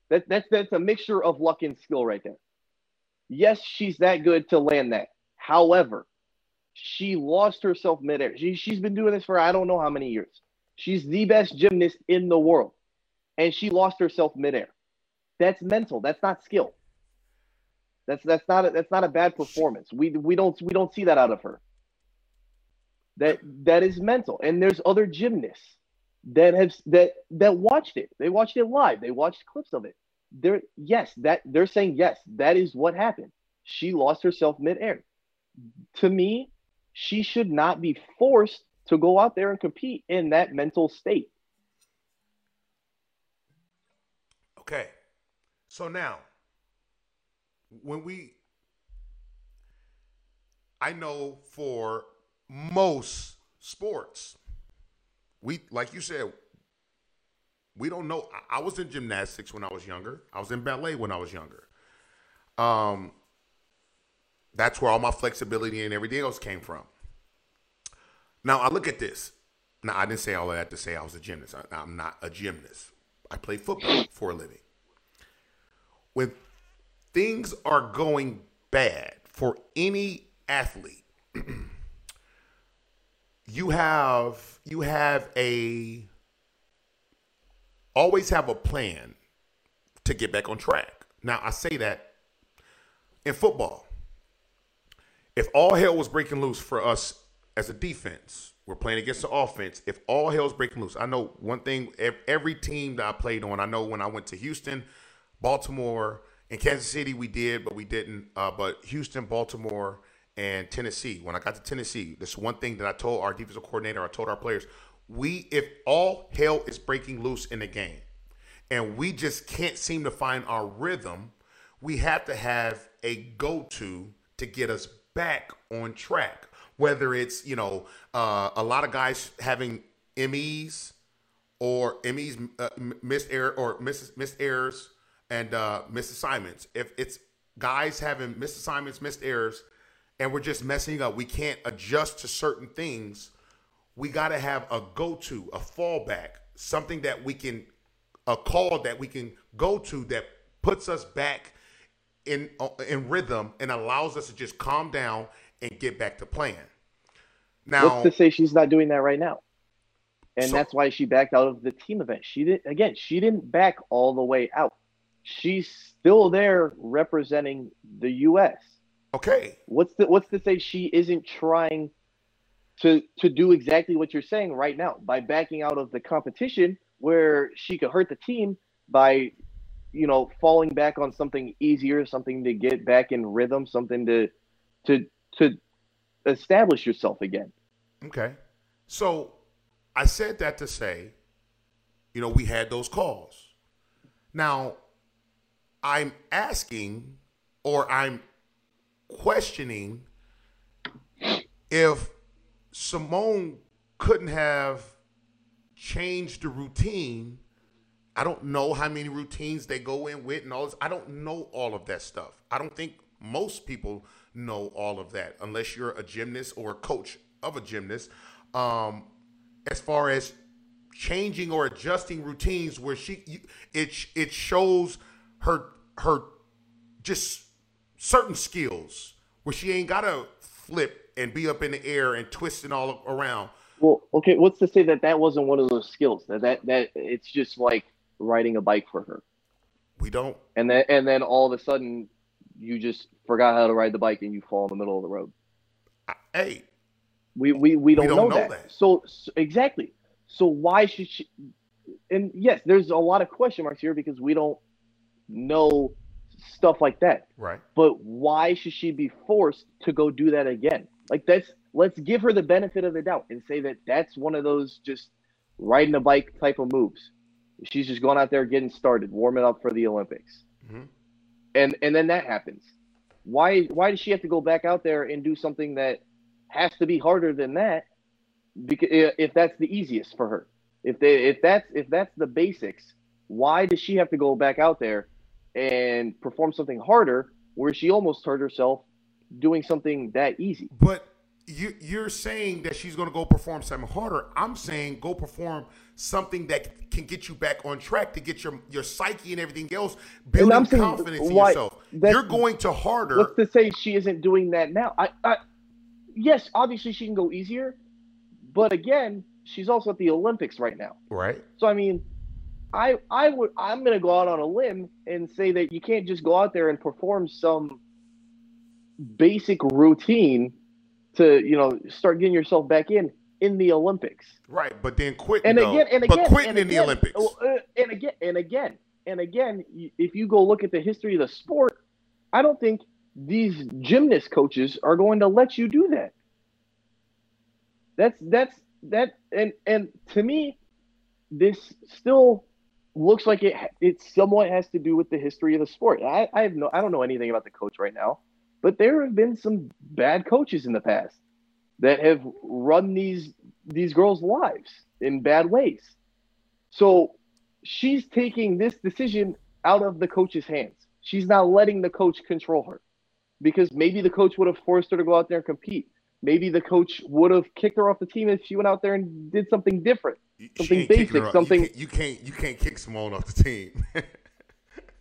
That, that's that's a mixture of luck and skill right there. Yes, she's that good to land that. However, she lost herself midair. She, she's been doing this for I don't know how many years. She's the best gymnast in the world, and she lost herself midair. That's mental. That's not skill. That's that's not a, that's not a bad performance. We we don't we don't see that out of her. That that is mental. And there's other gymnasts that have that that watched it. They watched it live. They watched clips of it. They're yes, that they're saying yes, that is what happened. She lost herself midair. To me, she should not be forced to go out there and compete in that mental state. Okay. So now when we I know for most sports, we like you said, we don't know. I, was in gymnastics when I was younger. I was in ballet when I was younger. Um, that's where all my flexibility and everything else came from. Now I look at this. Now I didn't say all of that to say I was a gymnast. I, I'm not a gymnast. I play football for a living. When things are going bad for any athlete, you have you have a always have a plan to get back on track. Now I say that in football. If all hell was breaking loose for us as a defense, we're playing against the offense. If all hell's breaking loose, I know one thing. Every team that I played on, I know when I went to Houston, Baltimore, and Kansas City, we did, but we didn't. Uh, but Houston, Baltimore, and Tennessee. When I got to Tennessee, this one thing that I told our defensive coordinator, I told our players, we if all hell is breaking loose in the game, and we just can't seem to find our rhythm, we have to have a go-to to get us back on track. Whether it's you know uh, a lot of guys having MEs or MEs uh, missed error or missed missed errors and uh, missed assignments. If it's guys having missed assignments, missed errors, and we're just messing up, we can't adjust to certain things. We got to have a go to, a fallback, something that we can, a call that we can go to that puts us back in uh, in rhythm and allows us to just calm down and get back to playing. Now, what's to say she's not doing that right now? And so, that's why she backed out of the team event. She didn't again. She didn't back all the way out she's still there representing the U.S. Okay. What's the what's to say she isn't trying to to do exactly what you're saying right now by backing out of the competition where she could hurt the team by you know, falling back on something easier, something to get back in rhythm, something to to to establish yourself again. Okay. So I said that to say, you know, we had those calls. Now, I'm asking or I'm questioning if Simone couldn't have changed the routine. I don't know how many routines they go in with and all this. I don't know all of that stuff. I don't think most people know all of that unless you're a gymnast or a coach of a gymnast. Um, as far as changing or adjusting routines where she it it shows her her just certain skills where she ain't gotta flip and be up in the air and twisting all around. Well, okay, what's to say that that wasn't one of those skills that that that it's just like riding a bike for her. We don't. And then and then all of a sudden you just forgot how to ride the bike and you fall in the middle of the road. Hey, we we, we don't, we don't know, know that. that. So, so, exactly. So why should she? And yes, there's a lot of question marks here because we don't know stuff like that. Right. But why should she be forced to go do that again? Like that's let's give her the benefit of the doubt and say that that's one of those just riding a bike type of moves. She's just going out there getting started, warming up for the Olympics. Mm-hmm. And and then that happens. Why why does she have to go back out there and do something that has to be harder than that? Because if that's the easiest for her, if they if that's if that's the basics, why does she have to go back out there and perform something harder where she almost hurt herself doing something that easy? But you, you're saying that she's going to go perform something harder. I'm saying go perform something that can get you back on track to get your your psyche and everything else building confidence in yourself. You're going to harder. What's to say she isn't doing that now? I, I, yes, obviously she can go easier, but again, she's also at the Olympics right now. Right. So I mean, I I would I'm going to go out on a limb and say that you can't just go out there and perform some basic routine to you know start getting yourself back in in the Olympics. Right, but then quitting. And again, and again, but quitting and again, in the Olympics. Uh, and again, and again, and again, if you go look at the history of the sport, I don't think these gymnast coaches are going to let you do that. That's that's that, and and to me, this still looks like it it somewhat has to do with the history of the sport. I, I have no I don't know anything about the coach right now but there have been some bad coaches in the past that have run these these girls' lives in bad ways. So she's taking this decision out of the coach's hands. She's not letting the coach control her because maybe the coach would have forced her to go out there and compete. Maybe the coach would have kicked her off the team if she went out there and did something different, something basic, something. You can't, you can't, you can't kick Simone off the team.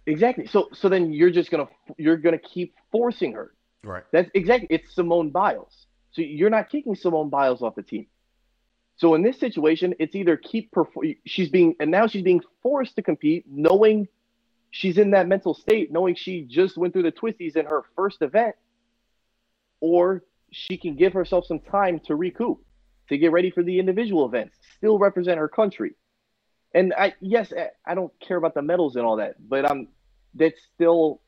Exactly. So so then you're just gonna you're gonna keep forcing her. Right. That's exactly it's Simone Biles. So you're not kicking Simone Biles off the team. So in this situation, it's either keep perform. She's being and now she's being forced to compete, knowing she's in that mental state, knowing she just went through the twisties in her first event, or she can give herself some time to recoup, to get ready for the individual events, still represent her country. And I yes, I don't care about the medals and all that, but I'm that's still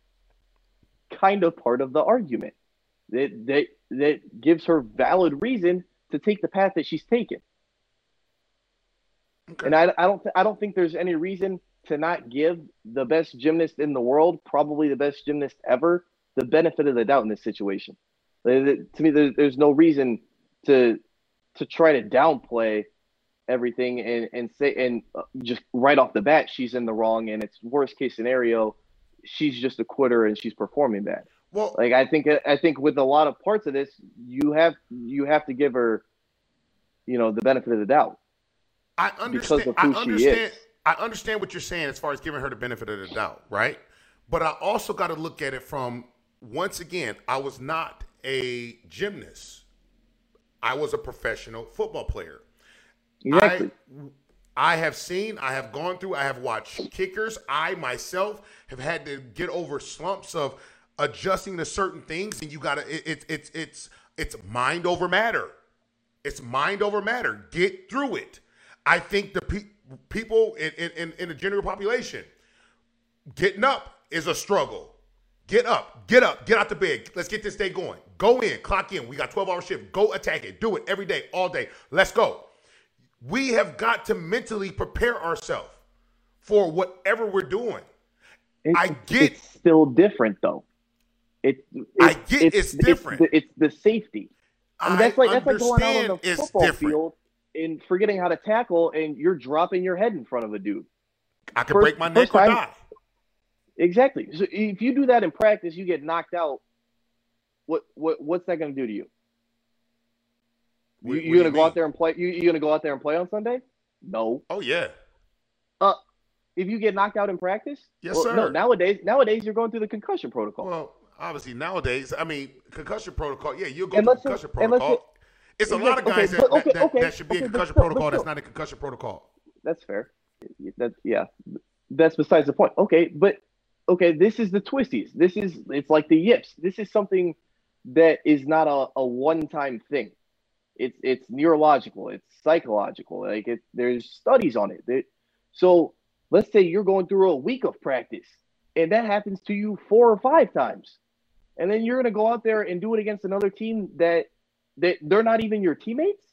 kind of part of the argument. That that that gives her valid reason to take the path that she's taken. Okay. And I, I don't th- I don't think there's any reason to not give the best gymnast in the world, probably the best gymnast ever, the benefit of the doubt in this situation. To me, there's no reason to to try to downplay everything and, and say and uh, just right off the bat she's in the wrong and it's worst case scenario she's just a quitter and she's performing bad. Well like i think i think with a lot of parts of this you have you have to give her you know the benefit of the doubt. I understand i understand i understand what you're saying as far as giving her the benefit of the doubt right? But i also got to look at it from once again i was not a gymnast. I was a professional football player Exactly. I, I have seen, I have gone through, I have watched kickers. I myself have had to get over slumps of adjusting to certain things, and you gotta. It, it, it's it's it's mind over matter. It's mind over matter. Get through it. I think the pe- people in, in, in the general population, Getting up is a struggle. Get up, get up, get out the bed. Let's get this day going. Go in, clock in. We got 12 hour shift. Go attack it. Do it every day, all day. Let's go. We have got to mentally prepare ourselves for whatever we're doing. It's, I get it's still different though. It, I get it's, it's different. It's the, it's the safety. I mean, that's like that's like going out on the football different. field and forgetting how to tackle, and you're dropping your head in front of a dude. I could first, break my neck or die. Exactly. So if you do that in practice, you get knocked out. What what what's that going to do to you? What, you, are gonna go out there and play? You you gonna go out there and play on Sunday? No. Oh yeah. Uh, if you get knocked out in practice, yes well, sir. No, nowadays nowadays you're going through the concussion protocol. Well, obviously nowadays, I mean concussion protocol. Yeah, you'll go through concussion protocol. It's a lot of guys okay, that, okay, that, okay, that, should be in concussion protocol. That's not a concussion protocol. That's fair. That yeah, that's besides the point. Okay, but okay, this is the twisties. This is it's like the yips. This is something that is not a, a one time thing. It's it's neurological. It's psychological. Like it, there's studies on it. That, so let's say you're going through a week of practice, and that happens to you four or five times, and then you're gonna go out there and do it against another team that that they're not even your teammates.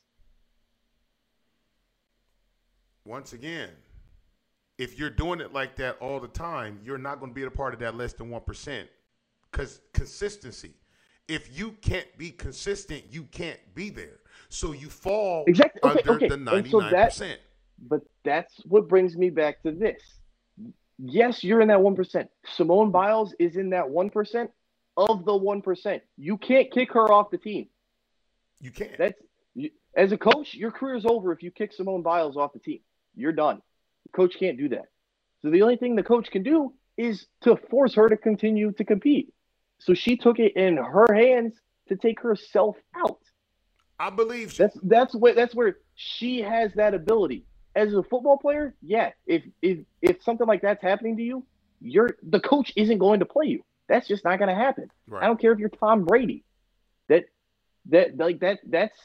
Once again, if you're doing it like that all the time, you're not going to be a part of that less than 1%. Because consistency. If you can't be consistent, you can't be there. So you fall exactly. Okay, under okay. the 99%. So that, but that's what brings me back to this. Yes, you're in that 1%. Simone Biles is in that 1% of the 1%. You can't kick her off the team. You can't. That's you, as a coach, your career is over if you kick Simone Biles off the team. You're done. The coach can't do that. So the only thing the coach can do is to force her to continue to compete. So she took it in her hands to take herself out. I believe that's that's where that's where she has that ability. As a football player, yeah, if if if something like that's happening to you, you're the coach isn't going to play you. That's just not going to happen. Right. I don't care if you're Tom Brady. That that like that that's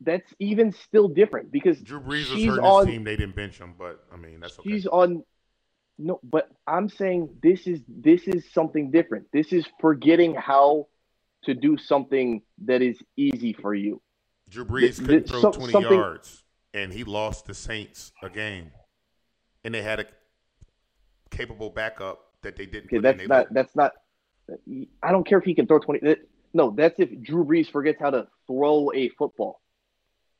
that's even still different because Drew Brees was hurt on, his team. They didn't bench him, but I mean that's okay. She's on. No, but I'm saying this is this is something different. This is forgetting how to do something that is easy for you. Drew Brees couldn't throw so, 20 yards, and he lost the Saints a game, and they had a capable backup that they didn't. Okay, that's not. That's not. I don't care if he can throw 20. No, that's if Drew Brees forgets how to throw a football.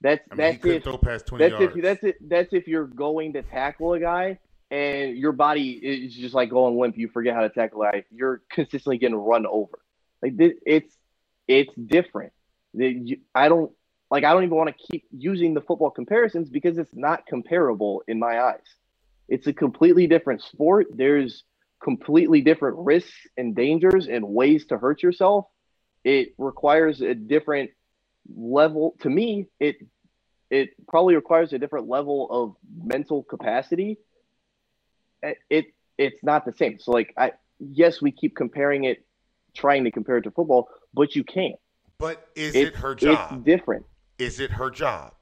That's I mean, that's if that's yards. if that's it. That's if you're going to tackle a guy and your body is just like going limp. You forget how to tackle a guy. You're consistently getting run over. Like it's it's different. I don't like. I don't even want to keep using the football comparisons because it's not comparable in my eyes. It's a completely different sport. There's completely different risks and dangers and ways to hurt yourself it requires a different level to me it it probably requires a different level of mental capacity it, it it's not the same so like i yes we keep comparing it trying to compare it to football but you can't but is it her job it's different is it her job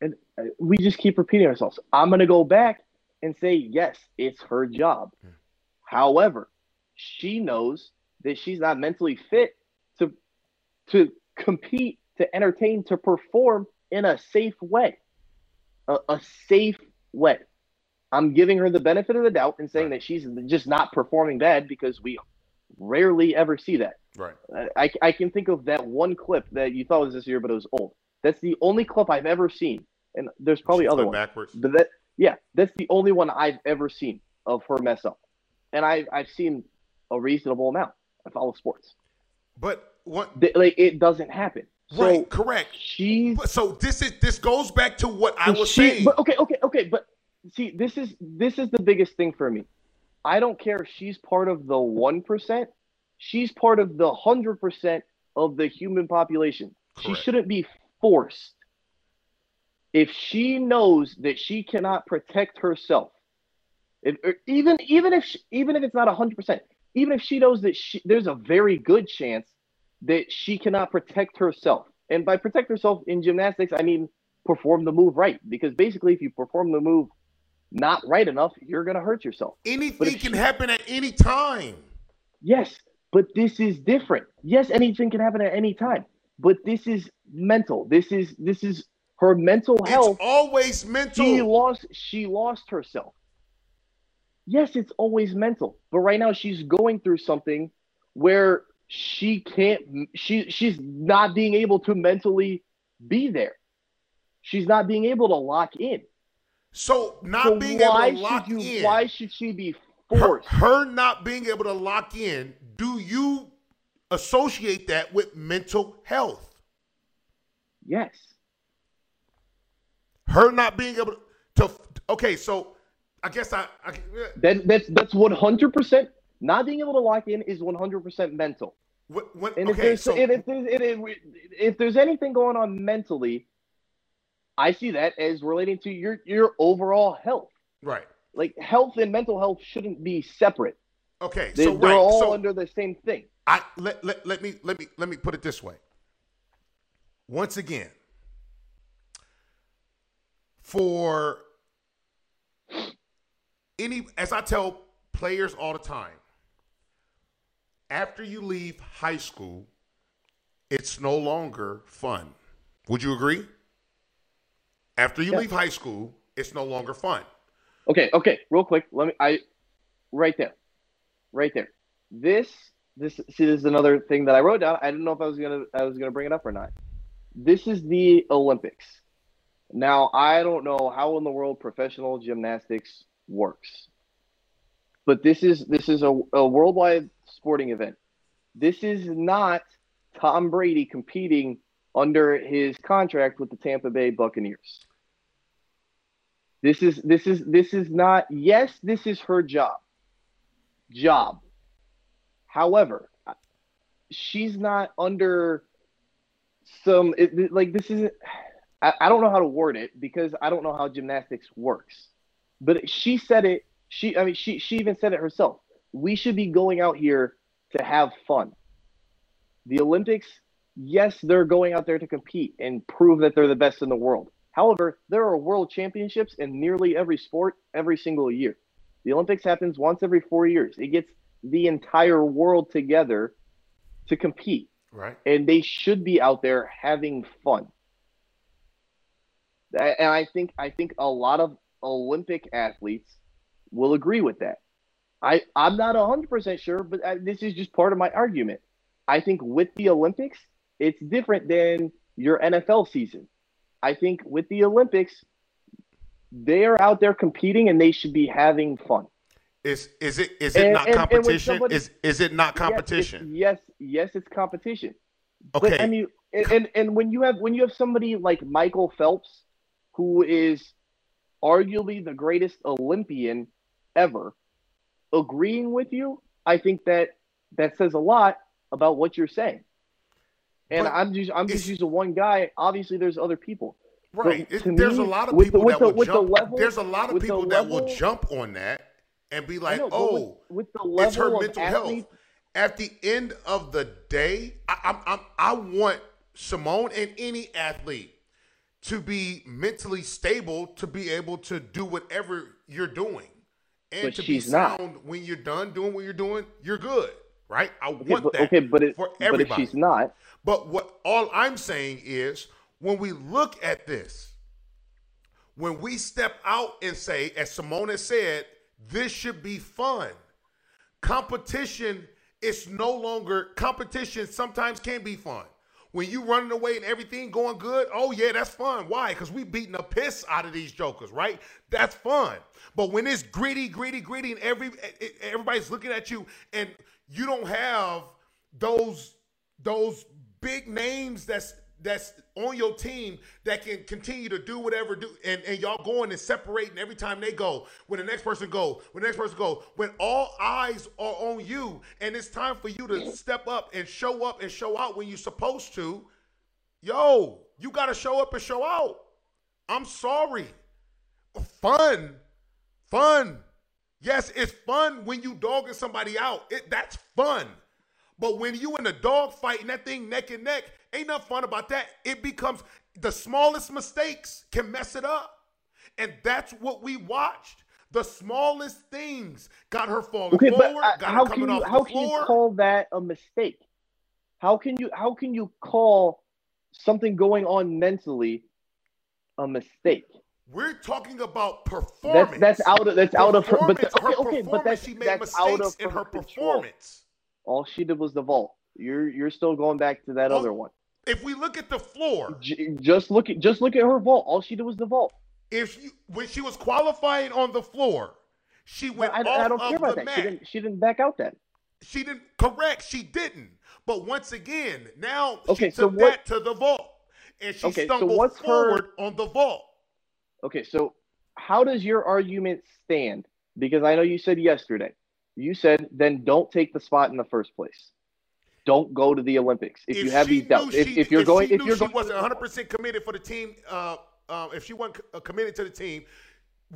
and uh, we just keep repeating ourselves i'm going to go back and say yes it's her job hmm. however she knows that she's not mentally fit to, to compete, to entertain, to perform in a safe way. A, a safe way. I'm giving her the benefit of the doubt and saying right. that she's just not performing bad because we rarely ever see that. Right. I, I can think of that one clip that you thought was this year, but it was old. That's the only clip I've ever seen, and there's probably other ones. Backwards. But that, yeah, that's the only one I've ever seen of her mess up, and I I've seen a reasonable amount. I follow sports. But what like it doesn't happen. So right, correct. She. so this is this goes back to what I was she, saying. But okay, okay, okay, but see, this is this is the biggest thing for me. I don't care if she's part of the one percent. She's part of the hundred percent of the human population. Correct. She shouldn't be forced. If she knows that she cannot protect herself, if, even even if she, even if it's not hundred percent, even if she knows that she, there's a very good chance that she cannot protect herself. And by protect herself in gymnastics, I mean perform the move right. Because basically, if you perform the move not right enough, you're going to hurt yourself. Anything can she, happen at any time. Yes, but this is different. Yes, anything can happen at any time, but this is mental. This is this is her mental health. It's always mental. She lost she lost herself. Yes, it's always mental. But right now she's going through something where she can't she she's not being able to mentally be there. She's not being able to lock in. So not so being able to lock you, in. Why should she be forced? Her, her not being able to lock in. Do you associate that with mental health? Yes. Her not being able to. Okay, so I guess I. I that, that's that's one hundred percent. Not being able to lock in is one hundred percent mental. What, what, and okay, there's, so if, there's, if, if there's anything going on mentally, I see that as relating to your your overall health. Right. Like health and mental health shouldn't be separate. Okay. They, so they're right. all so under the same thing. I let, let, let me let me let me put it this way. Once again, for any as I tell players all the time, after you leave high school, it's no longer fun. Would you agree? After you yeah. leave high school, it's no longer fun. Okay, okay, real quick. Let me I right there. Right there. This this see this is another thing that I wrote down. I didn't know if I was gonna I was gonna bring it up or not. This is the Olympics. Now I don't know how in the world professional gymnastics works. But this is this is a, a worldwide sporting event. This is not Tom Brady competing under his contract with the Tampa Bay Buccaneers. This is this is this is not yes, this is her job. Job. However, she's not under some it, like this isn't I, I don't know how to word it because I don't know how gymnastics works. But she said it she I mean she she even said it herself. We should be going out here to have fun. The Olympics, yes, they're going out there to compete and prove that they're the best in the world. However, there are world championships in nearly every sport every single year. The Olympics happens once every four years. It gets the entire world together to compete. Right. And they should be out there having fun. And I think I think a lot of Olympic athletes will agree with that. I I'm not 100% sure, but I, this is just part of my argument. I think with the Olympics, it's different than your NFL season. I think with the Olympics, they are out there competing and they should be having fun. Is is it is it and, not and, competition? And somebody, is is it not competition? Yes, yes, yes, it's competition. Okay. But, I mean, and and when you have when you have somebody like Michael Phelps, who is arguably the greatest Olympian ever, agreeing with you, I think that that says a lot about what you're saying. And but I'm just I'm just using one guy. Obviously, there's other people. Right. It, there's me, a lot of people the, that the, will jump. The level, there's a lot of people that will jump on that and be like, know, "Oh, with, with, the level it's her mental health." At the end of the day, I, I, I, I want Simone and any athlete to be mentally stable to be able to do whatever you're doing, and but to be sound not. when you're done doing what you're doing. You're good, right? I okay, want but, that. Okay, but it, for everybody. But if she's not, but what all I'm saying is when we look at this, when we step out and say, as Simone said, this should be fun. Competition is no longer competition sometimes can be fun. When you running away and everything going good, oh yeah, that's fun. Why? Because we beating the piss out of these jokers, right? That's fun. But when it's gritty, gritty, gritty, and every everybody's looking at you, and you don't have those those big names that's that's on your team that can continue to do whatever do and, and y'all going and separating every time they go when the next person go when the next person go when all eyes are on you and it's time for you to step up and show up and show out when you're supposed to. Yo you got to show up and show out. I'm sorry. Fun. Fun yes it's fun when you dogging somebody out it, that's fun but when you in a dog fight and that thing neck and neck, ain't nothing fun about that. It becomes the smallest mistakes can mess it up. And that's what we watched. The smallest things got her falling okay, forward, but, uh, got how her coming can you, off how floor. can you call that a mistake? How can you how can you call something going on mentally a mistake? We're talking about performance. That's, that's out of that's out of her. But the, okay, her okay, but that's she made that's mistakes out of in her control. performance. All she did was the vault. You're you're still going back to that well, other one. If we look at the floor, J- just look at just look at her vault. All she did was the vault. If she when she was qualifying on the floor, she went I, off I don't care about that. Mat. She didn't, she didn't back out then. She didn't. Correct. She didn't. But once again, now okay, she took so what, that to the vault, and she okay, stumbled so what's forward her, on the vault. Okay, so how does your argument stand? Because I know you said yesterday, you said then don't take the spot in the first place. Don't go to the Olympics if, if you have these doubts. If, if, you're if going, if you're she going, wasn't 100 percent committed for the team, uh, uh, if she wasn't uh, committed to the team,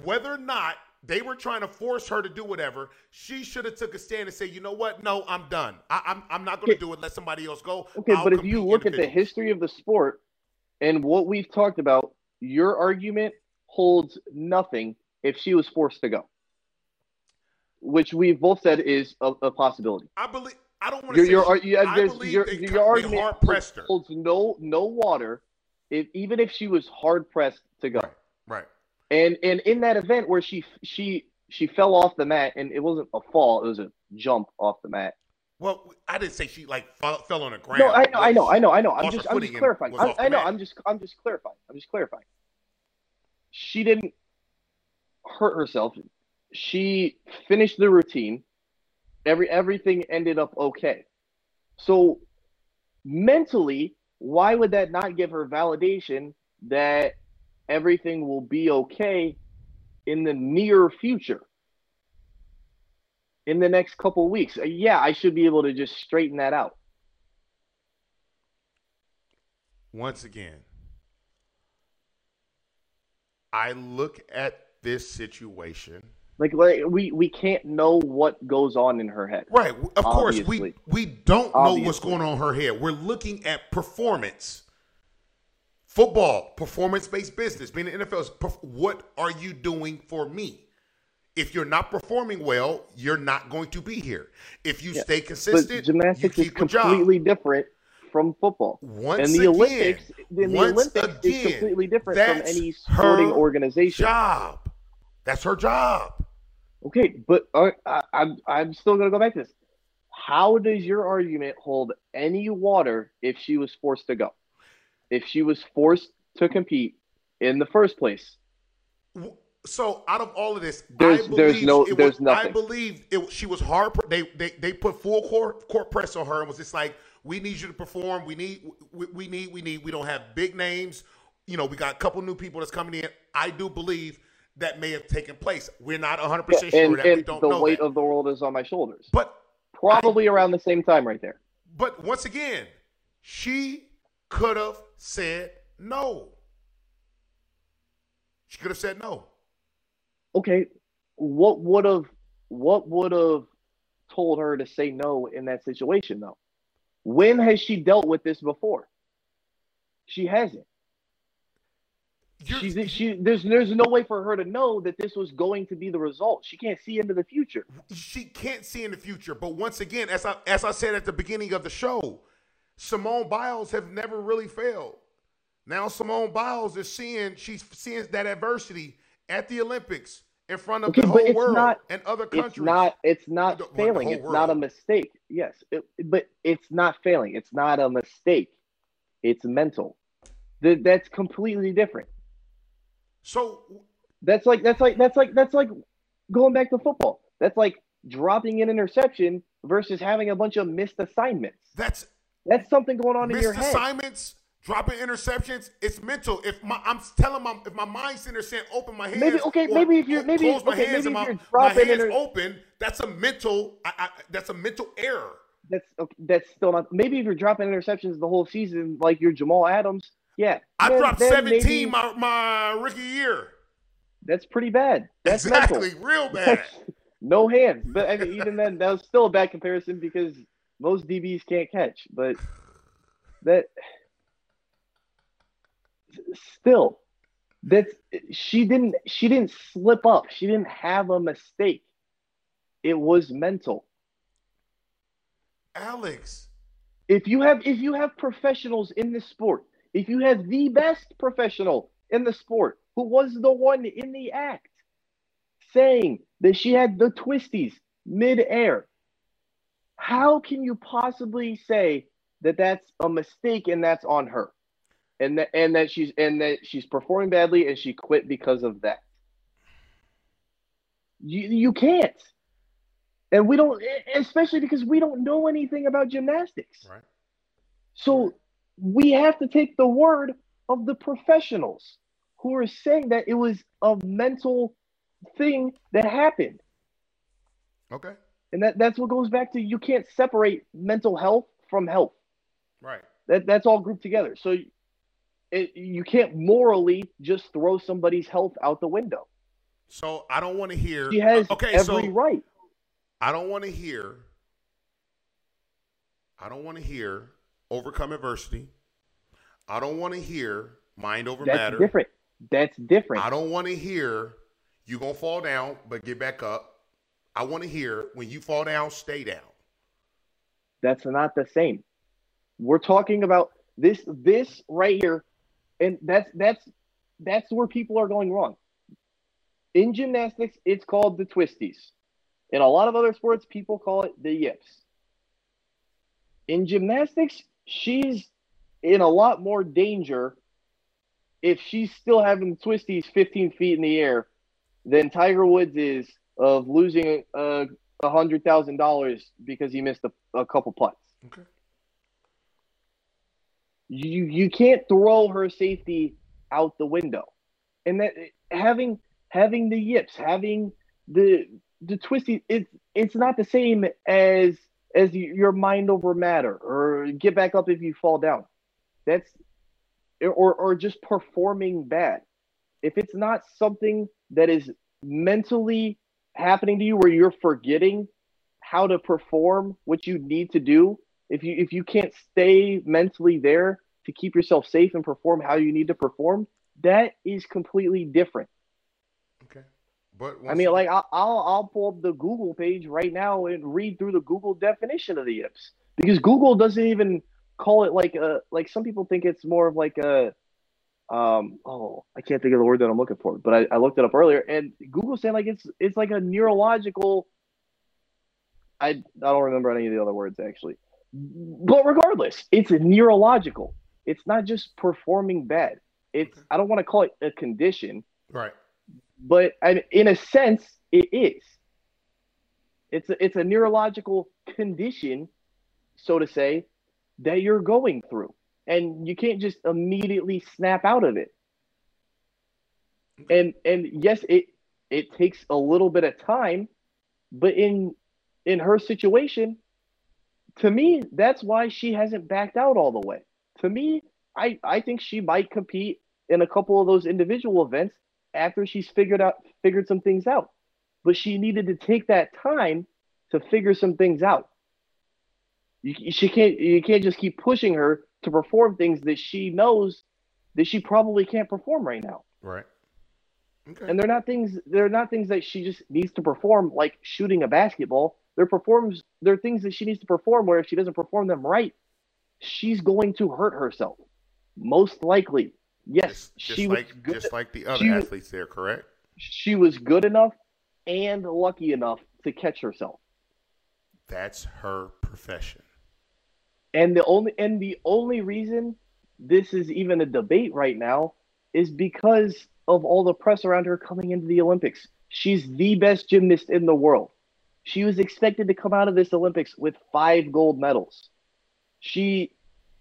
whether or not they were trying to force her to do whatever, she should have took a stand and say, you know what? No, I'm done. I, am I'm, I'm not going to do it. Let somebody else go. Okay, I'll but if you look at the history of the sport and what we've talked about, your argument holds nothing if she was forced to go, which we've both said is a, a possibility. I believe. I don't want to your, say. Your, your, they, your argument hard pressed her. holds no no water. If, even if she was hard pressed to go, right, right. And and in that event where she she she fell off the mat and it wasn't a fall, it was a jump off the mat. Well, I didn't say she like fell, fell on the ground. No, I know, I know, I know, I know. I'm just I'm just clarifying. I, I know. I'm just I'm just clarifying. I'm just clarifying. She didn't hurt herself. She finished the routine. Every everything ended up okay. So mentally, why would that not give her validation that everything will be okay in the near future? In the next couple weeks. Uh, yeah, I should be able to just straighten that out. Once again, I look at this situation like, like we we can't know what goes on in her head. Right. Of obviously. course, we we don't obviously. know what's going on in her head. We're looking at performance. Football, performance-based business, being an NFL, what are you doing for me? If you're not performing well, you're not going to be here. If you yeah. stay consistent, but gymnastics is completely job. different from football. Once and the again, Olympics, the Olympics again, is completely different from any sporting organization. Job. That's her job. Okay, but uh, I, I'm I'm still gonna go back to this. How does your argument hold any water if she was forced to go? If she was forced to compete in the first place? So out of all of this, there's, there's no, there's was, nothing. I believe it, she was hard. They, they they put full court court press on her and was just like, we need you to perform. We need we, we need we need. We don't have big names. You know, we got a couple new people that's coming in. I do believe that may have taken place. We're not 100% yeah, sure and, that and we don't the know. The weight that. of the world is on my shoulders. But probably I, around the same time right there. But once again, she could have said no. She could have said no. Okay, what would have what would have told her to say no in that situation though? When has she dealt with this before? She hasn't. She's, she there's there's no way for her to know that this was going to be the result. She can't see into the future. She can't see in the future. But once again, as I as I said at the beginning of the show, Simone Biles have never really failed. Now Simone Biles is seeing she's seeing that adversity at the Olympics in front of okay, the whole world not, and other countries. It's not it's not the, failing. It's world. not a mistake. Yes, it, but it's not failing. It's not a mistake. It's mental. that's completely different. So that's like that's like that's like that's like going back to football. That's like dropping an interception versus having a bunch of missed assignments. That's that's something going on in your head. assignments, dropping interceptions. It's mental. If my I'm telling my if my mind's in there saying open my hands. Maybe okay. Maybe if you're maybe close my okay, hands maybe and if my, you're my hands inter- open. That's a mental. I, I, that's a mental error. That's okay, that's still not. Maybe if you're dropping interceptions the whole season, like you're Jamal Adams, yeah. I then, dropped then 17 maybe, my, my rookie year. That's pretty bad. That's exactly mental. real bad. no hands. But I mean, even then, that was still a bad comparison because most DBs can't catch. But that still, That's she didn't she didn't slip up. She didn't have a mistake. It was mental. Alex, if you have if you have professionals in the sport, if you have the best professional in the sport who was the one in the act saying that she had the twisties mid-air, how can you possibly say that that's a mistake and that's on her? And that and that she's and that she's performing badly and she quit because of that. You you can't. And we don't especially because we don't know anything about gymnastics. Right. So we have to take the word of the professionals who are saying that it was a mental thing that happened. Okay. And that, that's what goes back to you can't separate mental health from health. Right. That that's all grouped together. So it, you can't morally just throw somebody's health out the window. So I don't want to hear. She has okay, every so right. I don't want to hear. I don't want to hear overcome adversity. I don't want to hear mind over That's matter. Different. That's different. I don't want to hear you gonna fall down, but get back up. I want to hear when you fall down, stay down. That's not the same. We're talking about this this right here, and that's that's that's where people are going wrong. In gymnastics, it's called the twisties. In a lot of other sports, people call it the yips. In gymnastics, she's in a lot more danger if she's still having the twisties 15 feet in the air than Tiger Woods is of losing a hundred thousand dollars because he missed a, a couple putts. Okay. You you can't throw her safety out the window, and that having having the yips, having the the twisty, it's it's not the same as as your mind over matter or get back up if you fall down. That's or or just performing bad. If it's not something that is mentally happening to you where you're forgetting how to perform what you need to do, if you if you can't stay mentally there to keep yourself safe and perform how you need to perform, that is completely different. Okay. But I mean, like I'll, I'll I'll pull up the Google page right now and read through the Google definition of the yips because Google doesn't even call it like a like some people think it's more of like a um oh I can't think of the word that I'm looking for, but I, I looked it up earlier and Google saying like it's it's like a neurological I I don't remember any of the other words actually. But regardless, it's neurological. It's not just performing bad. It's I don't want to call it a condition. Right but in a sense, it is. It's a, it's a neurological condition, so to say, that you're going through, and you can't just immediately snap out of it. And and yes, it it takes a little bit of time, but in in her situation, to me, that's why she hasn't backed out all the way. To me, I I think she might compete in a couple of those individual events after she's figured out figured some things out. But she needed to take that time to figure some things out. You, she can't you can't just keep pushing her to perform things that she knows that she probably can't perform right now. Right. Okay. And they're not things they're not things that she just needs to perform like shooting a basketball. They're performs they're things that she needs to perform where if she doesn't perform them right, she's going to hurt herself. Most likely. Yes, just, she like, was good. just like the other she, athletes there, correct? She was good enough and lucky enough to catch herself. That's her profession. And the only and the only reason this is even a debate right now is because of all the press around her coming into the Olympics. She's the best gymnast in the world. She was expected to come out of this Olympics with five gold medals. She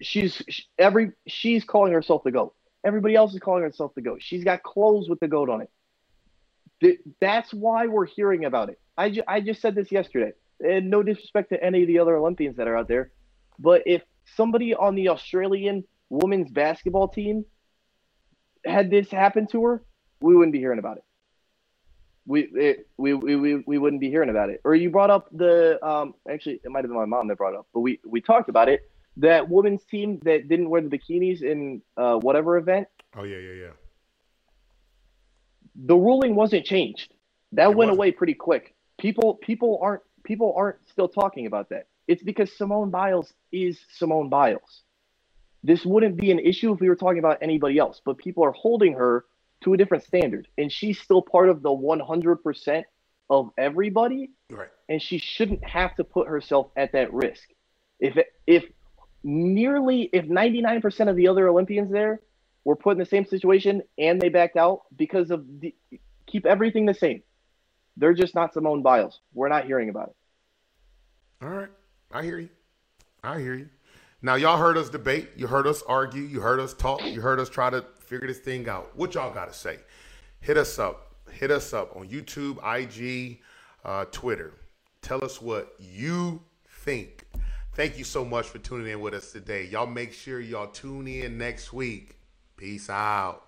she's every she's calling herself the GOAT. Everybody else is calling herself the goat. She's got clothes with the goat on it. That's why we're hearing about it. I, ju- I just said this yesterday. And no disrespect to any of the other Olympians that are out there, but if somebody on the Australian women's basketball team had this happen to her, we wouldn't be hearing about it. We it, we, we, we, we wouldn't be hearing about it. Or you brought up the um actually it might have been my mom that brought up, but we we talked about it that women's team that didn't wear the bikinis in uh, whatever event. Oh yeah, yeah, yeah. the ruling wasn't changed. That it went wasn't. away pretty quick. People people aren't people aren't still talking about that. It's because Simone Biles is Simone Biles. This wouldn't be an issue if we were talking about anybody else, but people are holding her to a different standard, and she's still part of the 100% of everybody, right? And she shouldn't have to put herself at that risk. If if nearly if 99% of the other Olympians there were put in the same situation and they backed out because of the keep everything the same. They're just not Simone Biles. We're not hearing about it. All right. I hear you. I hear you. Now y'all heard us debate, you heard us argue, you heard us talk, you heard us try to figure this thing out. What y'all got to say? Hit us up. Hit us up on YouTube, IG, uh, Twitter. Tell us what you think. Thank you so much for tuning in with us today. Y'all make sure y'all tune in next week. Peace out.